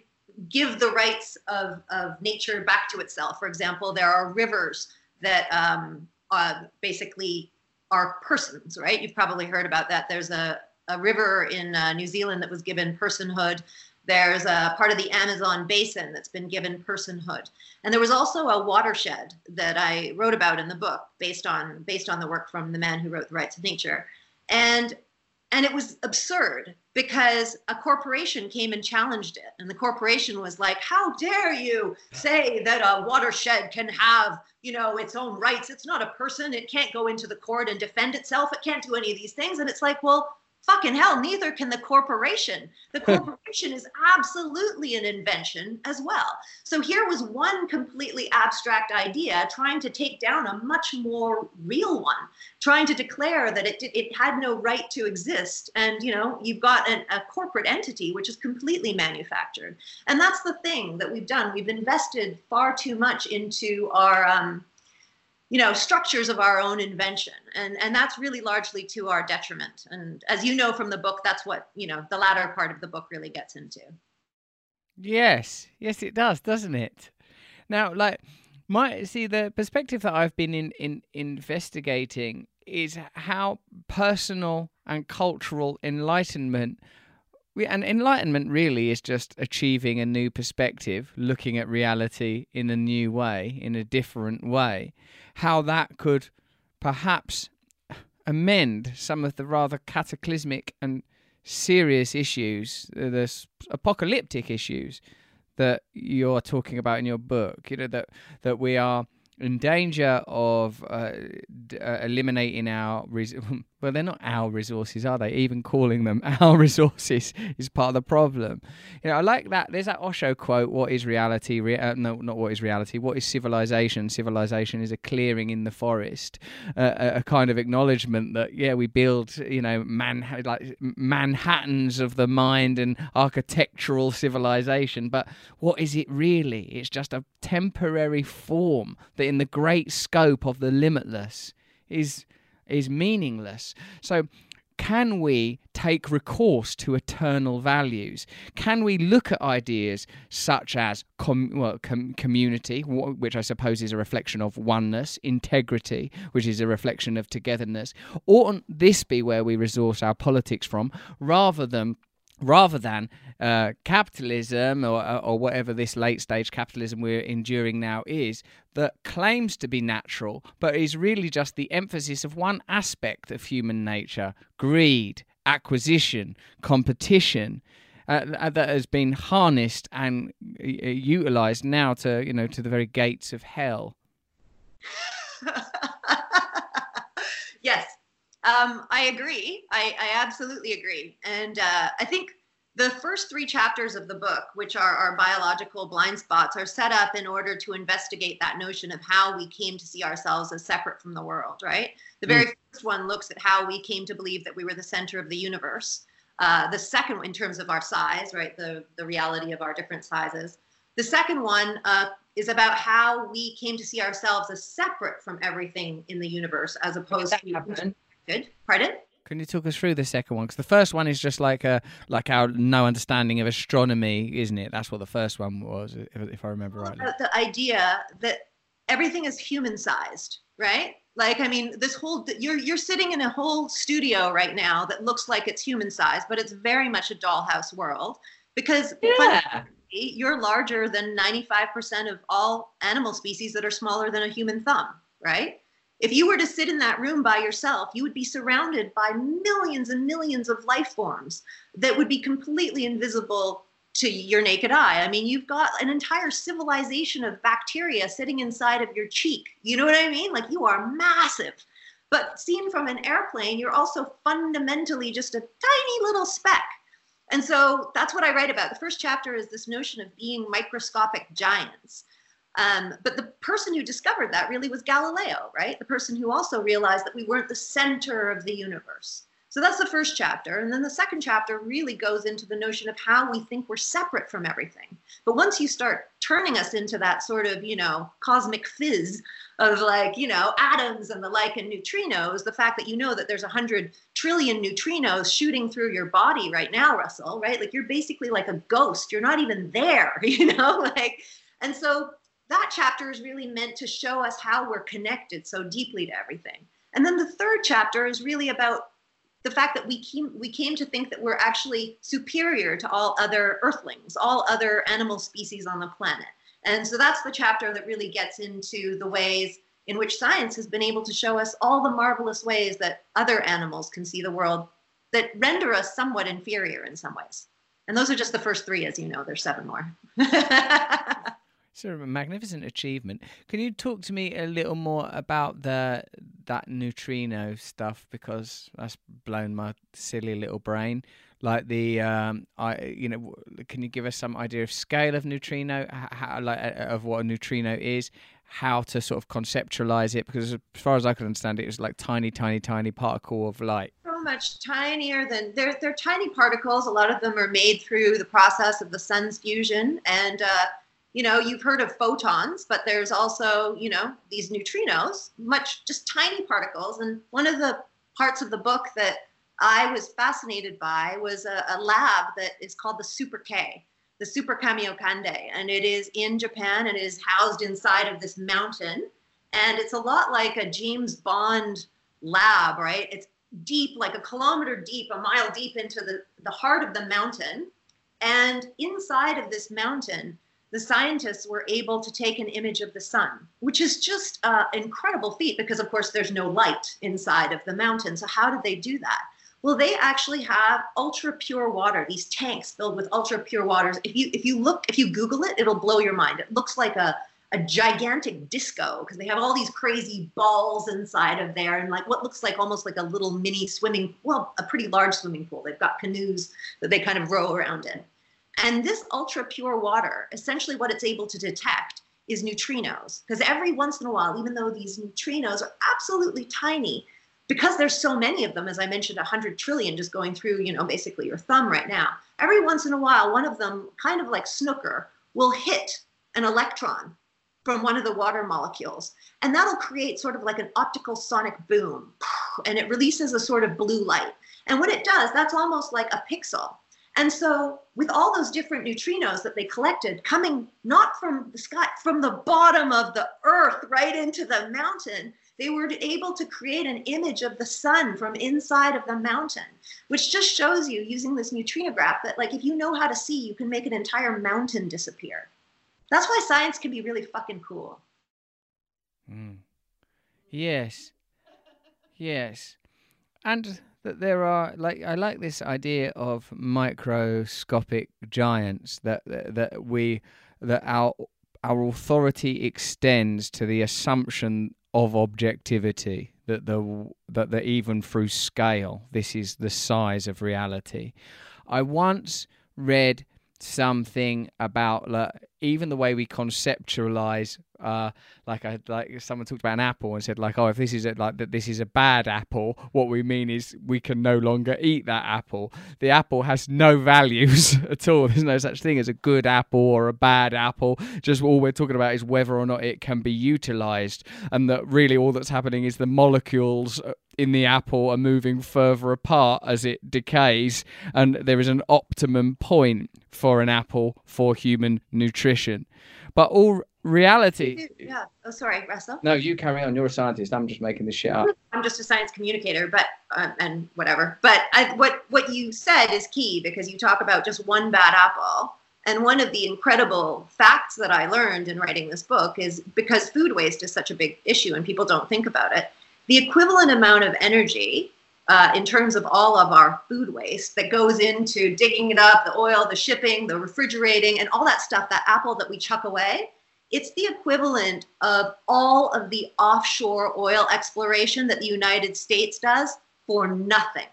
give the rights of of nature back to itself. For example, there are rivers that um, uh, basically are persons, right? You've probably heard about that. There's a a river in uh, New Zealand that was given personhood there's a part of the Amazon basin that's been given personhood. And there was also a watershed that I wrote about in the book based on based on the work from the man who wrote The Rights of Nature. And and it was absurd because a corporation came and challenged it. And the corporation was like how dare you say that a watershed can have you know its own rights? It's not a person. It can't go into the court and defend itself. It can't do any of these things. And it's like well fucking hell, neither can the corporation. The corporation is absolutely an invention as well. So here was one completely abstract idea trying to take down a much more real one, trying to declare that it, it had no right to exist. And, you know, you've got an, a corporate entity which is completely manufactured. And that's the thing that we've done. We've invested far too much into our, um, you know structures of our own invention. And and that's really largely to our detriment. And as you know from the book that's what you know the latter part of the book really gets into. Yes. Yes it does doesn't it? Now like my see the perspective that i've been in in investigating is how personal and cultural enlightenment and enlightenment really is just achieving a new perspective, looking at reality in a new way, in a different way. How that could perhaps amend some of the rather cataclysmic and serious issues, the apocalyptic issues that you're talking about in your book. You know that that we are in danger of uh, d- uh, eliminating our res- well they're not our resources are they? Even calling them our resources is part of the problem. You know i like that there's that osho quote what is reality? Re- uh, no not what is reality what is civilization? Civilization is a clearing in the forest uh, a, a kind of acknowledgement that yeah we build you know man like manhattans of the mind and architectural civilization but what is it really? It's just a temporary form that in the great scope of the limitless is is meaningless. So can we take recourse to eternal values? Can we look at ideas such as com- well, com- community, which I suppose is a reflection of oneness, integrity, which is a reflection of togetherness? Oughtn't this be where we resource our politics from, rather than rather than uh, capitalism or, uh, or whatever this late stage capitalism we're enduring now is, that claims to be natural, but is really just the emphasis of one aspect of human nature greed, acquisition, competition. Uh, uh that has been harnessed and uh, utilized now to you know to the very gates of hell. yes, um, I agree. I, I, absolutely agree. And uh, I think the first three chapters of the book, which are our biological blind spots, are set up in order to investigate that notion of how we came to see ourselves as separate from the world, right? The very mm. first one looks at how we came to believe that we were the center of the universe. Uh, the second, in terms of our size, right, the, the reality of our different sizes. The second one uh, is about how we came to see ourselves as separate from everything in the universe, as opposed to Good. Pardon? Can you talk us through the second one? Because the first one is just like a like our no understanding of astronomy, isn't it? That's what the first one was, if, if I remember right. The idea that everything is human sized, right? Like, I mean, this whole you're you're sitting in a whole studio right now that looks like it's human sized, but it's very much a dollhouse world because yeah. you're larger than 95% of all animal species that are smaller than a human thumb, right? If you were to sit in that room by yourself, you would be surrounded by millions and millions of life forms that would be completely invisible to your naked eye. I mean, you've got an entire civilization of bacteria sitting inside of your cheek. You know what I mean? Like you are massive. But seen from an airplane, you're also fundamentally just a tiny little speck. And so that's what I write about. The first chapter is this notion of being microscopic giants. Um, but the person who discovered that really was Galileo, right? The person who also realized that we weren't the center of the universe. So that's the first chapter. And then the second chapter really goes into the notion of how we think we're separate from everything. But once you start turning us into that sort of, you know, cosmic fizz of like, you know, atoms and the like and neutrinos, the fact that you know that there's a hundred trillion neutrinos shooting through your body right now, Russell, right? Like you're basically like a ghost. You're not even there, you know, like, and so that chapter is really meant to show us how we're connected so deeply to everything. And then the third chapter is really about the fact that we came, we came to think that we're actually superior to all other earthlings, all other animal species on the planet. And so that's the chapter that really gets into the ways in which science has been able to show us all the marvelous ways that other animals can see the world that render us somewhat inferior in some ways. And those are just the first three, as you know, there's seven more. Of a magnificent achievement. Can you talk to me a little more about the that neutrino stuff because that's blown my silly little brain. Like the, um, I you know, can you give us some idea of scale of neutrino, how, like uh, of what a neutrino is, how to sort of conceptualize it? Because as far as I can understand it, it's like tiny, tiny, tiny particle of light so much tinier than they're they're tiny particles. A lot of them are made through the process of the sun's fusion, and uh, you know, you've heard of photons, but there's also, you know, these neutrinos, much just tiny particles. And one of the parts of the book that I was fascinated by was a, a lab that is called the Super K, the Super Kamiokande. And it is in Japan and it is housed inside of this mountain. And it's a lot like a James Bond lab, right? It's deep, like a kilometer deep, a mile deep into the, the heart of the mountain. And inside of this mountain, the scientists were able to take an image of the sun, which is just an incredible feat because, of course, there's no light inside of the mountain. So, how did they do that? Well, they actually have ultra pure water, these tanks filled with ultra pure waters. If you if you look, if you Google it, it'll blow your mind. It looks like a, a gigantic disco because they have all these crazy balls inside of there and like what looks like almost like a little mini swimming well a pretty large swimming pool they've got canoes that they kind of row around in and this ultra pure water essentially what it's able to detect is neutrinos because every once in a while even though these neutrinos are absolutely tiny because there's so many of them as i mentioned 100 trillion just going through you know basically your thumb right now every once in a while one of them kind of like snooker will hit an electron from one of the water molecules. And that'll create sort of like an optical sonic boom. And it releases a sort of blue light. And what it does, that's almost like a pixel. And so, with all those different neutrinos that they collected coming not from the sky, from the bottom of the earth right into the mountain, they were able to create an image of the sun from inside of the mountain, which just shows you using this neutrinograph that, like, if you know how to see, you can make an entire mountain disappear. That's why science can be really fucking cool. Mm. Yes. Yes. And that there are like I like this idea of microscopic giants that that, that we that our our authority extends to the assumption of objectivity that the that the even through scale this is the size of reality. I once read something about like, even the way we conceptualize uh, like I like someone talked about an apple and said like oh if this is a, like that this is a bad apple what we mean is we can no longer eat that apple. The apple has no values at all. There's no such thing as a good apple or a bad apple. Just all we're talking about is whether or not it can be utilized and that really all that's happening is the molecules uh, in the apple are moving further apart as it decays and there is an optimum point for an apple for human nutrition. But all reality. Yeah. Oh, sorry, Russell. No, you carry on. You're a scientist. I'm just making this shit up. I'm just a science communicator, but uh, and whatever. But I, what what you said is key because you talk about just one bad apple. And one of the incredible facts that I learned in writing this book is because food waste is such a big issue and people don't think about it. The equivalent amount of energy uh, in terms of all of our food waste that goes into digging it up, the oil, the shipping, the refrigerating, and all that stuff, that apple that we chuck away, it's the equivalent of all of the offshore oil exploration that the United States does for nothing.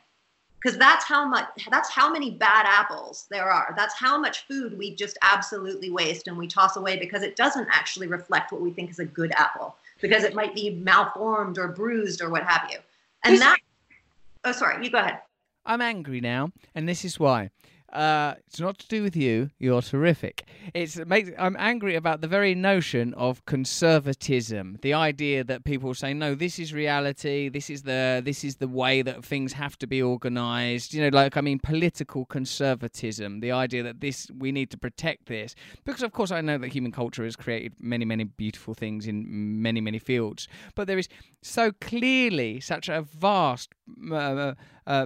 Because that's how much that's how many bad apples there are. That's how much food we just absolutely waste and we toss away because it doesn't actually reflect what we think is a good apple. Because it might be malformed or bruised or what have you. And that oh sorry, you go ahead. I'm angry now, and this is why. Uh, it's not to do with you. You're terrific. It's it makes I'm angry about the very notion of conservatism. The idea that people say, "No, this is reality. This is the this is the way that things have to be organized." You know, like I mean, political conservatism. The idea that this we need to protect this because, of course, I know that human culture has created many, many beautiful things in many, many fields. But there is so clearly such a vast. Uh, uh,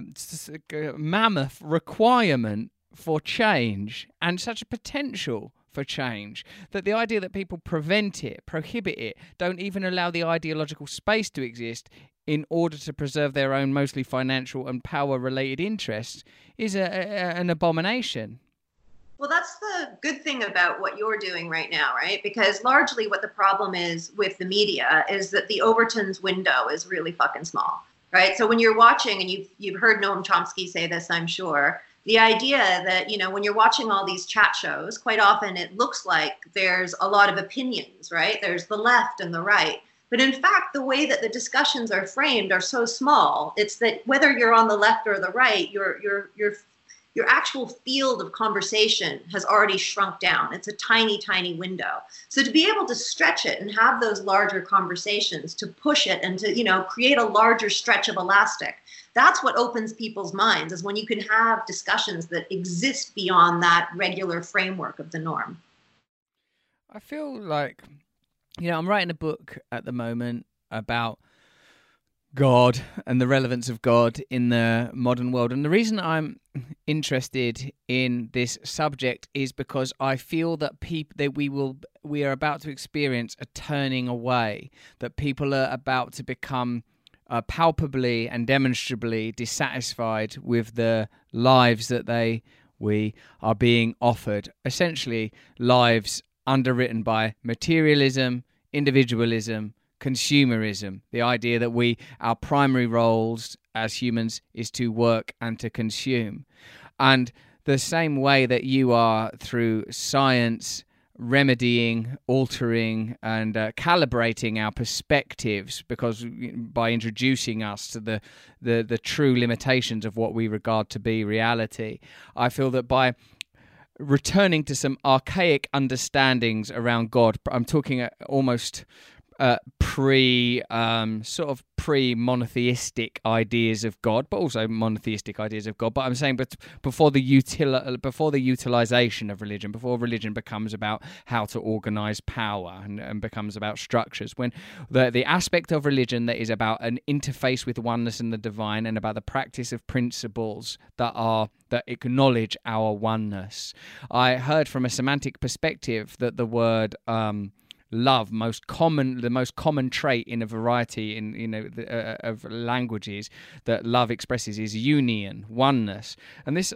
mammoth requirement for change and such a potential for change that the idea that people prevent it, prohibit it, don't even allow the ideological space to exist in order to preserve their own mostly financial and power related interests is a, a, an abomination. Well, that's the good thing about what you're doing right now, right? Because largely what the problem is with the media is that the Overton's window is really fucking small, right? So when you're watching, and you've, you've heard Noam Chomsky say this, I'm sure, the idea that you know when you're watching all these chat shows quite often it looks like there's a lot of opinions right? There's the left and the right. But in fact the way that the discussions are framed are so small it's that whether you're on the left or the right your your your your actual field of conversation has already shrunk down. It's a tiny tiny window. So to be able to stretch it and have those larger conversations to push it and to you know create a larger stretch of elastic that's what opens people's minds is when you can have discussions that exist beyond that regular framework of the norm. I feel like you know i'm writing a book at the moment about god and the relevance of god in the modern world. And the reason i'm interested in this subject is because i feel that people that we will we are about to experience a turning away that people are about to become uh, palpably and demonstrably dissatisfied with the lives that they we are being offered essentially lives underwritten by materialism, individualism, consumerism. The idea that we, our primary roles as humans is to work and to consume. And the same way that you are through science remedying, altering, and uh, calibrating our perspectives because by introducing us to the, the the true limitations of what we regard to be reality, I feel that by returning to some archaic understandings around God, I'm talking uh, almost uh, pre um, sort of pre monotheistic ideas of God, but also monotheistic ideas of God. But I'm saying, but before the util before the utilization of religion, before religion becomes about how to organize power and, and becomes about structures, when the the aspect of religion that is about an interface with oneness and the divine, and about the practice of principles that are that acknowledge our oneness. I heard from a semantic perspective that the word um, love most common the most common trait in a variety in you know the, uh, of languages that love expresses is union oneness. And this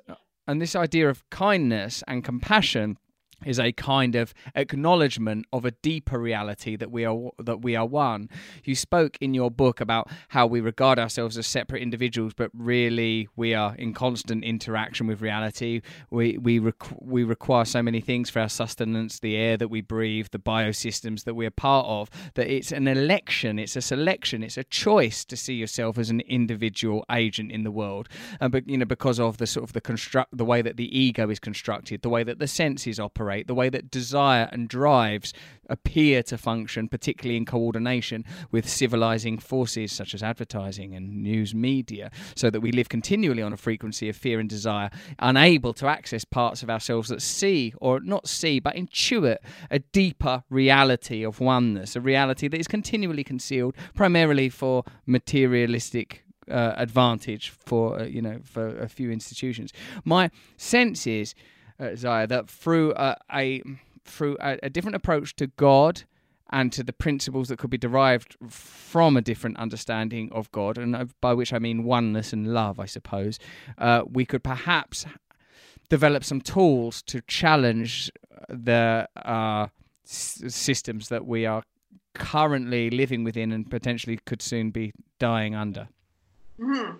and this idea of kindness and compassion is a kind of acknowledgement of a deeper reality that we are that we are one. You spoke in your book about how we regard ourselves as separate individuals, but really we are in constant interaction with reality. We we requ- we require so many things for our sustenance, the air that we breathe, the biosystems that we're part of. That it's an election, it's a selection, it's a choice to see yourself as an individual agent in the world, and but you know because of the sort of the construct the way that the ego is constructed, the way that the senses operate operate, the way that desire and drives appear to function, particularly in coordination with civilizing forces such as advertising and news media, so that we live continually on a frequency of fear and desire, unable to access parts of ourselves that see, or not see, but intuit a deeper reality of oneness, a reality that is continually concealed, primarily for materialistic uh, advantage for uh, you know for a few institutions. My sense is uh, Ziya, that through uh, a through a, a, different approach to God and to the principles that could be derived from a different understanding of God, and by which I mean oneness and love, I suppose, uh, we could perhaps develop some tools to challenge the uh, s- systems that we are currently living within and potentially could soon be dying under. Mm-hmm.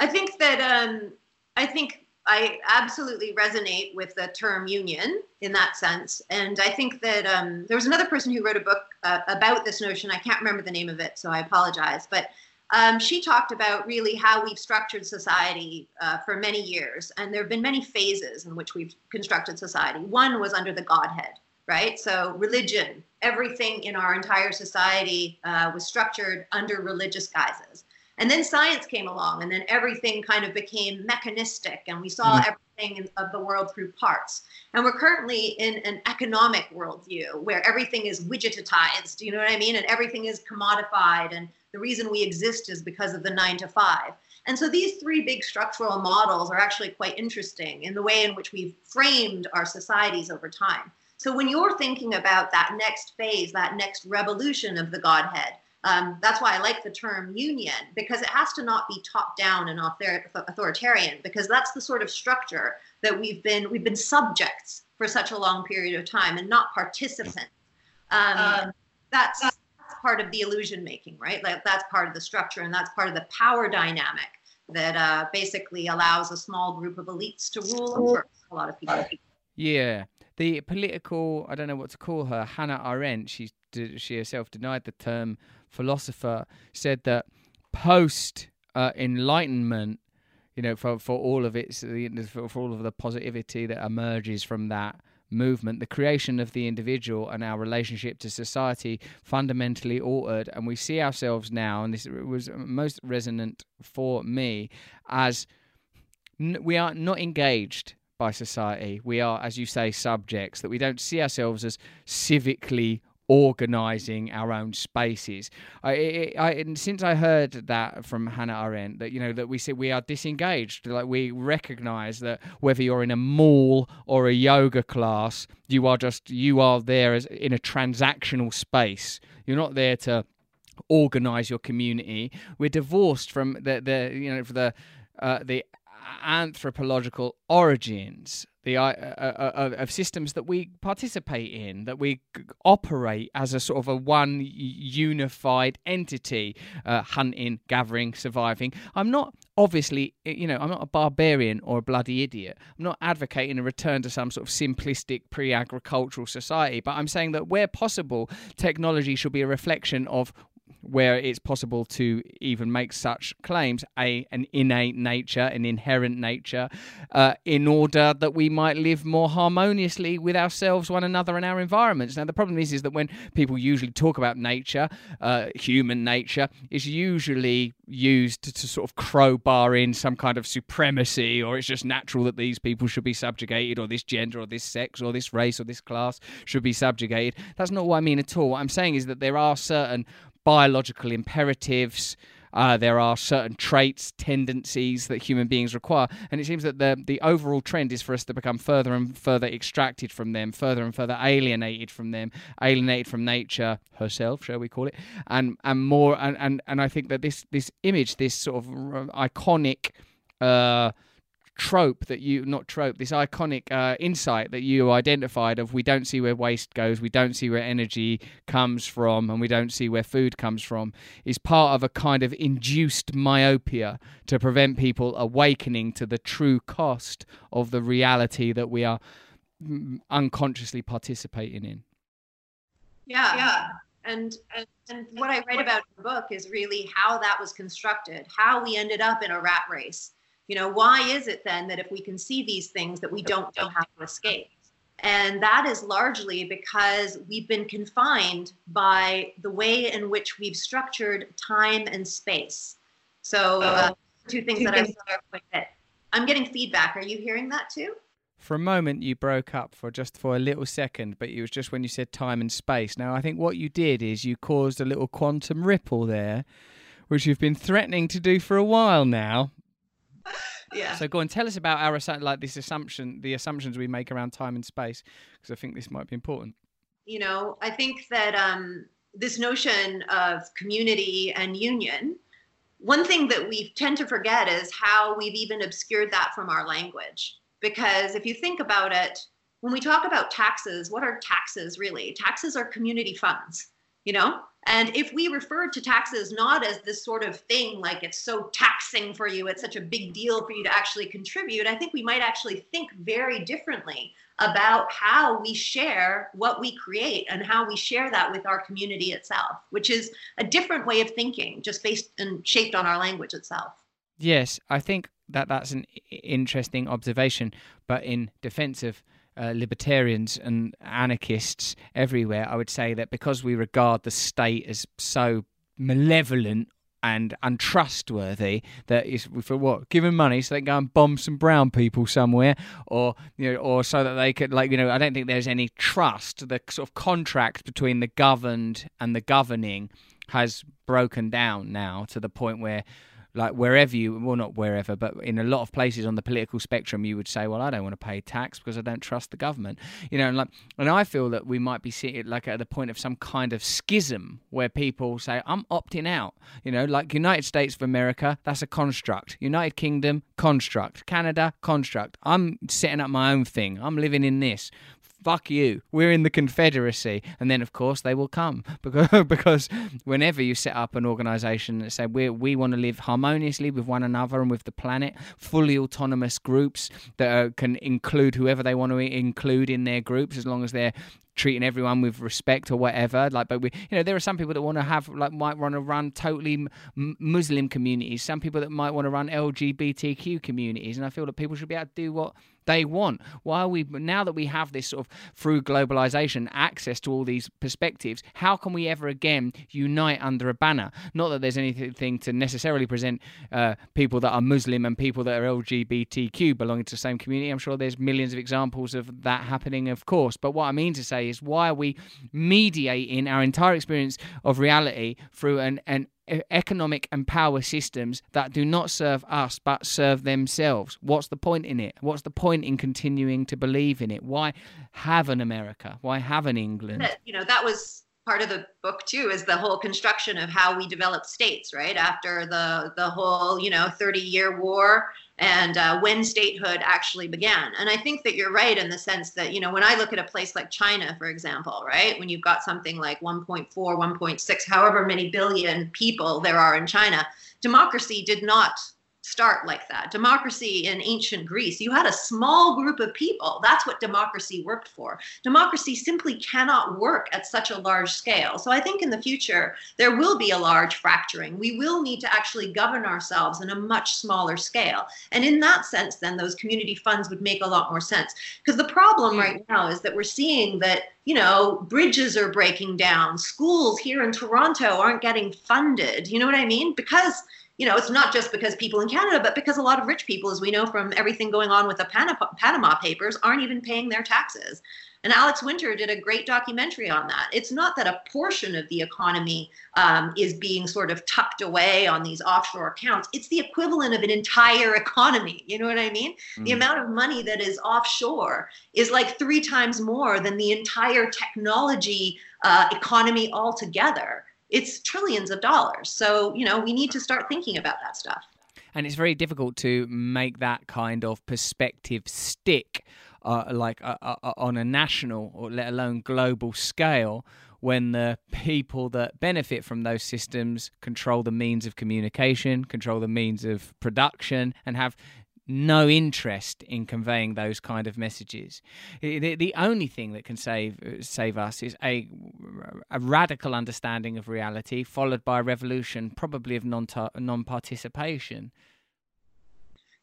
I think that um, I think I absolutely resonate with the term union in that sense. And I think that um, there was another person who wrote a book uh, about this notion. I can't remember the name of it, so I apologize. But um, she talked about really how we've structured society uh, for many years. And there have been many phases in which we've constructed society. One was under the Godhead, right? So religion, everything in our entire society uh, was structured under religious guises. And then science came along, and then everything kind of became mechanistic, and we saw mm-hmm. everything of the world through parts. And we're currently in an economic worldview where everything is widgetized, you know what I mean? And everything is commodified, and the reason we exist is because of the nine to five. And so these three big structural models are actually quite interesting in the way in which we've framed our societies over time. So when you're thinking about that next phase, that next revolution of the Godhead, um, that's why I like the term union because it has to not be top down and author- authoritarian because that's the sort of structure that we've been we've been subjects for such a long period of time and not participants. Um, um, that's, that's part of the illusion making, right? Like that's part of the structure and that's part of the power dynamic that uh, basically allows a small group of elites to rule over a lot of people. Yeah, the political I don't know what to call her Hannah Arendt. She she herself denied the term philosopher, said that post uh, enlightenment, you know, for for all of its for, for all of the positivity that emerges from that movement, the creation of the individual and our relationship to society fundamentally altered. And we see ourselves now, and this was most resonant for me, as n- we are not engaged by society. We are, as you say, subjects, that we don't see ourselves as civically organizing our own spaces. I, I, I, since I heard that from Hannah Arendt, that you know that we say we are disengaged, like we recognize that whether you're in a mall or a yoga class, you are just you are there as in a transactional space. You're not there to organize your community. We're divorced from the the you know the uh, the anthropological origins the uh, uh, uh, of systems that we participate in, that we operate as a sort of a one unified entity, uh, hunting, gathering, surviving. I'm not obviously, you know, I'm not a barbarian or a bloody idiot. I'm not advocating a return to some sort of simplistic pre-agricultural society, but I'm saying that where possible, technology should be a reflection of where it's possible to even make such claims a an innate nature an inherent nature uh, in order that we might live more harmoniously with ourselves one another and our environments. Now the problem is is that when people usually talk about nature uh, human nature is usually used to, to sort of crowbar in some kind of supremacy or it's just natural that these people should be subjugated or this gender or this sex or this race or this class should be subjugated. That's not what i mean at all. What i'm saying is that there are certain biological imperatives. Uh, there are certain traits, tendencies that human beings require, and it seems that the the overall trend is for us to become further and further extracted from them, further and further alienated from them, alienated from nature herself, shall we call it, and and more, and and, and I think that this this image, this sort of iconic. Uh, trope that you not trope this iconic uh, insight that you identified of we don't see where waste goes we don't see where energy comes from and we don't see where food comes from is part of a kind of induced myopia to prevent people awakening to the true cost of the reality that we are unconsciously participating in. Yeah. Yeah. And, and and what i write about in the book is really how that was constructed how we ended up in a rat race you know, why is it then that if we can see these things that we don't know how to escape? And that is largely because we've been confined by the way in which we've structured time and space. So, uh, two things that. I with it. I'm getting feedback. Are you hearing that too? For a moment, you broke up for just for a little second, but it was just when you said time and space. Now, I think what you did is you caused a little quantum ripple there, which you've been threatening to do for a while now, yeah. So go and tell us about our like this assumption, the assumptions we make around time and space, because I think this might be important. You know, I think that um, this notion of community and union. One thing that we tend to forget is how we've even obscured that from our language. Because if you think about it, when we talk about taxes, what are taxes really? Taxes are community funds, you know? And if we refer to taxes not as this sort of thing, like it's so taxing for you, it's such a big deal for you to actually contribute, I think we might actually think very differently about how we share what we create and how we share that with our community itself, which is a different way of thinking, just based and shaped on our language itself. Yes, I think that that's an interesting observation, but in defense of uh, libertarians and anarchists everywhere, I would say that because we regard the state as so malevolent and untrustworthy that is for what them money so they can go and bomb some brown people somewhere or you know or so that they could like you know i don't think there's any trust. The sort of contract between the governed and the governing has broken down now to the point where like wherever you well not wherever but in a lot of places on the political spectrum you would say well i don't want to pay tax because i don't trust the government. You know and like and i feel that we might be sitting like at the point of some kind of schism where people say i'm opting out. You know like united states of america that's a construct. United kingdom construct. Canada construct. I'm setting up my own thing. I'm living in this fuck you. We're in the Confederacy. And then, of course, they will come because, because whenever you set up an organization that say we we want to live harmoniously with one another and with the planet, fully autonomous groups that uh, can include whoever they want to include in their groups as long as they're treating everyone with respect or whatever like but we you know there are some people that want to have like might want to run totally muslim communities some people that might want to run lgbtq communities and i feel that people should be able to do what they want. While we now that we have this sort of through globalization access to all these perspectives, how can we ever again unite under a banner? Not that there's anything to necessarily present uh, people that are Muslim and people that are LGBTQ belonging to the same community. I'm sure there's millions of examples of that happening, of course. But what I mean to say is, why are we mediating our entire experience of reality through an, an economic and power systems that do not serve us but serve themselves. What's the point in it? What's the point in continuing to believe in it? Why have an America? Why have an England? You know, that was part of the book too is the whole construction of how we develop states right after the the whole you know 30 year war and uh, when statehood actually began. And i think that you're right in the sense that you know when i look at a place like china for example right when you've got something like 1.4 1.6 however many billion people there are in china democracy did not start like that. Democracy in ancient Greece, you had a small group of people. That's what democracy worked for. Democracy simply cannot work at such a large scale. So I think in the future, there will be a large fracturing. We will need to actually govern ourselves in a much smaller scale. And in that sense, then those community funds would make a lot more sense. Because the problem hmm. right now is that we're seeing that you know, bridges are breaking down. Schools here in Toronto aren't getting funded. You know what I mean? Because you know, it's not just because people in Canada, but because a lot of rich people, as we know from everything going on with the Panama, Panama Papers, aren't even paying their taxes. And Alex Winter did a great documentary on that. It's not that a portion of the economy um, is being sort of tucked away on these offshore accounts. It's the equivalent of an entire economy. You know what I mean? Mm. The amount of money that is offshore is like three times more than the entire technology uh, economy altogether it's trillions of dollars. So, you know, we need to start thinking about that stuff. And it's very difficult to make that kind of perspective stick, uh, like uh, uh, uh, on a national or let alone global scale, when the people that benefit from those systems control the means of communication, control the means of production, and have no interest in conveying those kind of messages. The, the only thing that can save uh, save us is a a radical understanding of reality, followed by a revolution, probably of non non participation.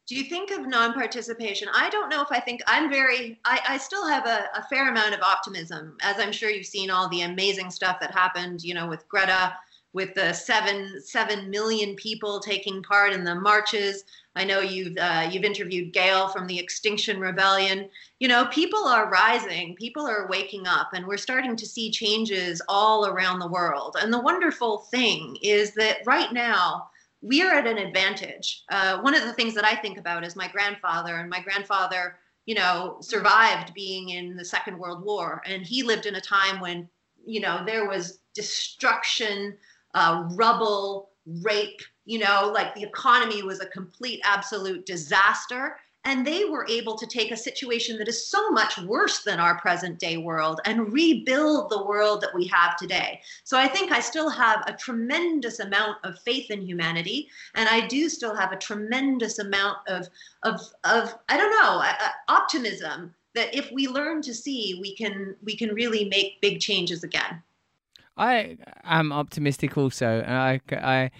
Do you think of non-participation? I don't know if I think I'm very. I, I still have a, a fair amount of optimism, as I'm sure you've seen all the amazing stuff that happened. You know, with Greta with the seven seven million people taking part in the marches. I know you've uh, you've interviewed Gail from the Extinction Rebellion. You know, people are rising, people are waking up, and we're starting to see changes all around the world. And the wonderful thing is that right now we are at an advantage. Uh, one of the things that I think about is my grandfather, and my grandfather, you know, survived being in the Second World War, and he lived in a time when you know there was destruction uh, rubble, rape, you know, like the economy was a complete, absolute disaster. And they were able to take a situation that is so much worse than our present day world and rebuild the world that we have today. So I think I still have a tremendous amount of faith in humanity. And I do still have a tremendous amount of, of, of I don't know, uh, uh optimism that if we learn to see, we can, we can really make big changes again. I am optimistic also, and I, I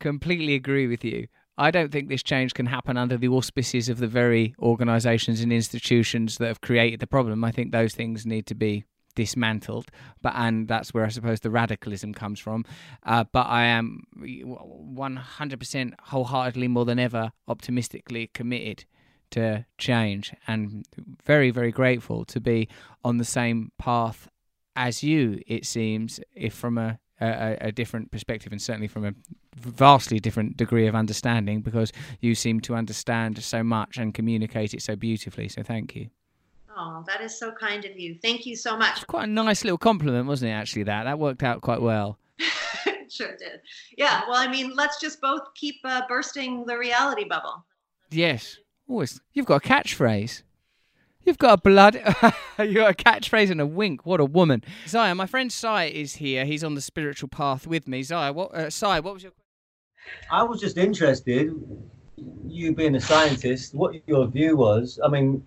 completely agree with you. I don't think this change can happen under the auspices of the very organisations and institutions that have created the problem. I think those things need to be dismantled but and that's where i suppose the radicalism comes from uh, but i am 100% wholeheartedly more than ever optimistically committed to change and very very grateful to be on the same path as you, it seems, if from a, a, a, different perspective and certainly from a vastly different degree of understanding, because you seem to understand so much and communicate it so beautifully. So thank you. Oh, that is so kind of you. Thank you so much. It's quite a nice little compliment, wasn't it? Actually, that that worked out quite well. sure did. Yeah. Well, I mean, let's just both keep uh, bursting the reality bubble. Yes. Always. You've got a catchphrase. You've got a blood, you got a catchphrase and a wink. What a woman, Ziya. My friend Sai is here. He's on the spiritual path with me. Ziya, what? Uh, Sai, what was your? Question? I was just interested, you being a scientist, what your view was. I mean,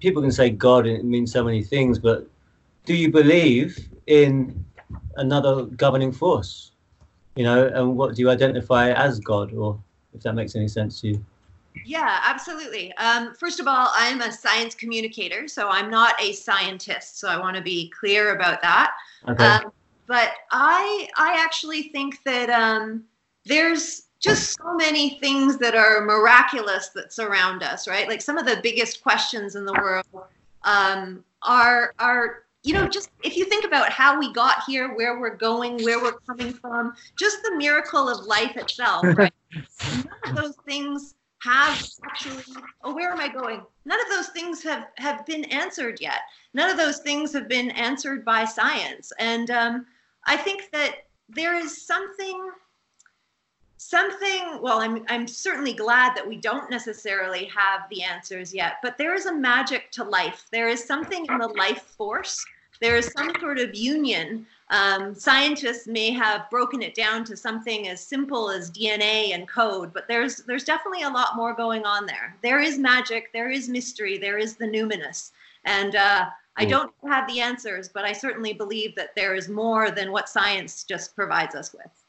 people can say God and it means so many things, but do you believe in another governing force? You know, and what do you identify as God, or if that makes any sense to you? Yeah, absolutely. Um, first of all, I'm a science communicator, so I'm not a scientist. So I want to be clear about that. Okay. Um, but I, I actually think that um, there's just so many things that are miraculous that surround us, right? Like some of the biggest questions in the world um, are are you know just if you think about how we got here, where we're going, where we're coming from, just the miracle of life itself, right? None of those things have actually oh where am i going? None of those things have have been answered yet. None of those things have been answered by science. And um, i think that there is something something well I'm, I'm certainly glad that we don't necessarily have the answers yet but there is a magic to life. There is something in the life force. There is some sort of union um, scientists may have broken it down to something as simple as dna and code but there's there's definitely a lot more going on there. There is magic there is mystery there is the numinous. And uh, i don't have the answers but i certainly believe that there is more than what science just provides us with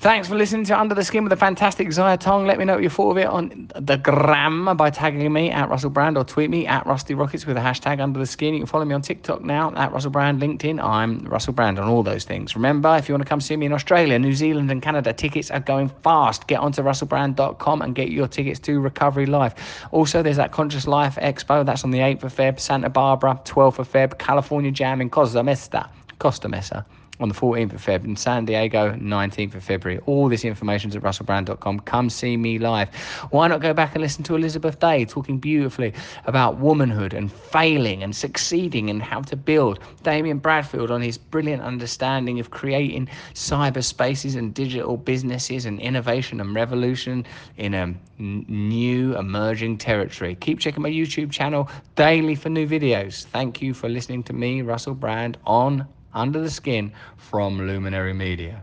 Thanks for listening to Under the Skin with the fantastic Ziya Tong. Let me know what you thought of it on the gram by tagging me at Russell Brand or tweet me at Rusty Rockets with the hashtag Under the Skin. You can follow me on TikTok now at Russell Brand, LinkedIn. I'm Russell Brand on all those things. Remember, if you want to come see me in Australia, New Zealand, and Canada, tickets are going fast. Get onto russellbrand.com and get your tickets to Recovery Life. Also, there's that Conscious Life Expo. That's on the 8th of Feb, Santa Barbara, 12th of Feb, California Jam in Costa Mesa. Costa Mesa on the 14th of February in San Diego, 19th of February. All this information is at russellbrand.com. Come see me live. Why not go back and listen to Elizabeth Day talking beautifully about womanhood and failing and succeeding and how to build? Damian Bradfield on his brilliant understanding of creating cyberspaces and digital businesses and innovation and revolution in um, a new emerging territory. Keep checking my YouTube channel daily for new videos. Thank you for listening to me, Russell Brand, on under the Skin from Luminary Media.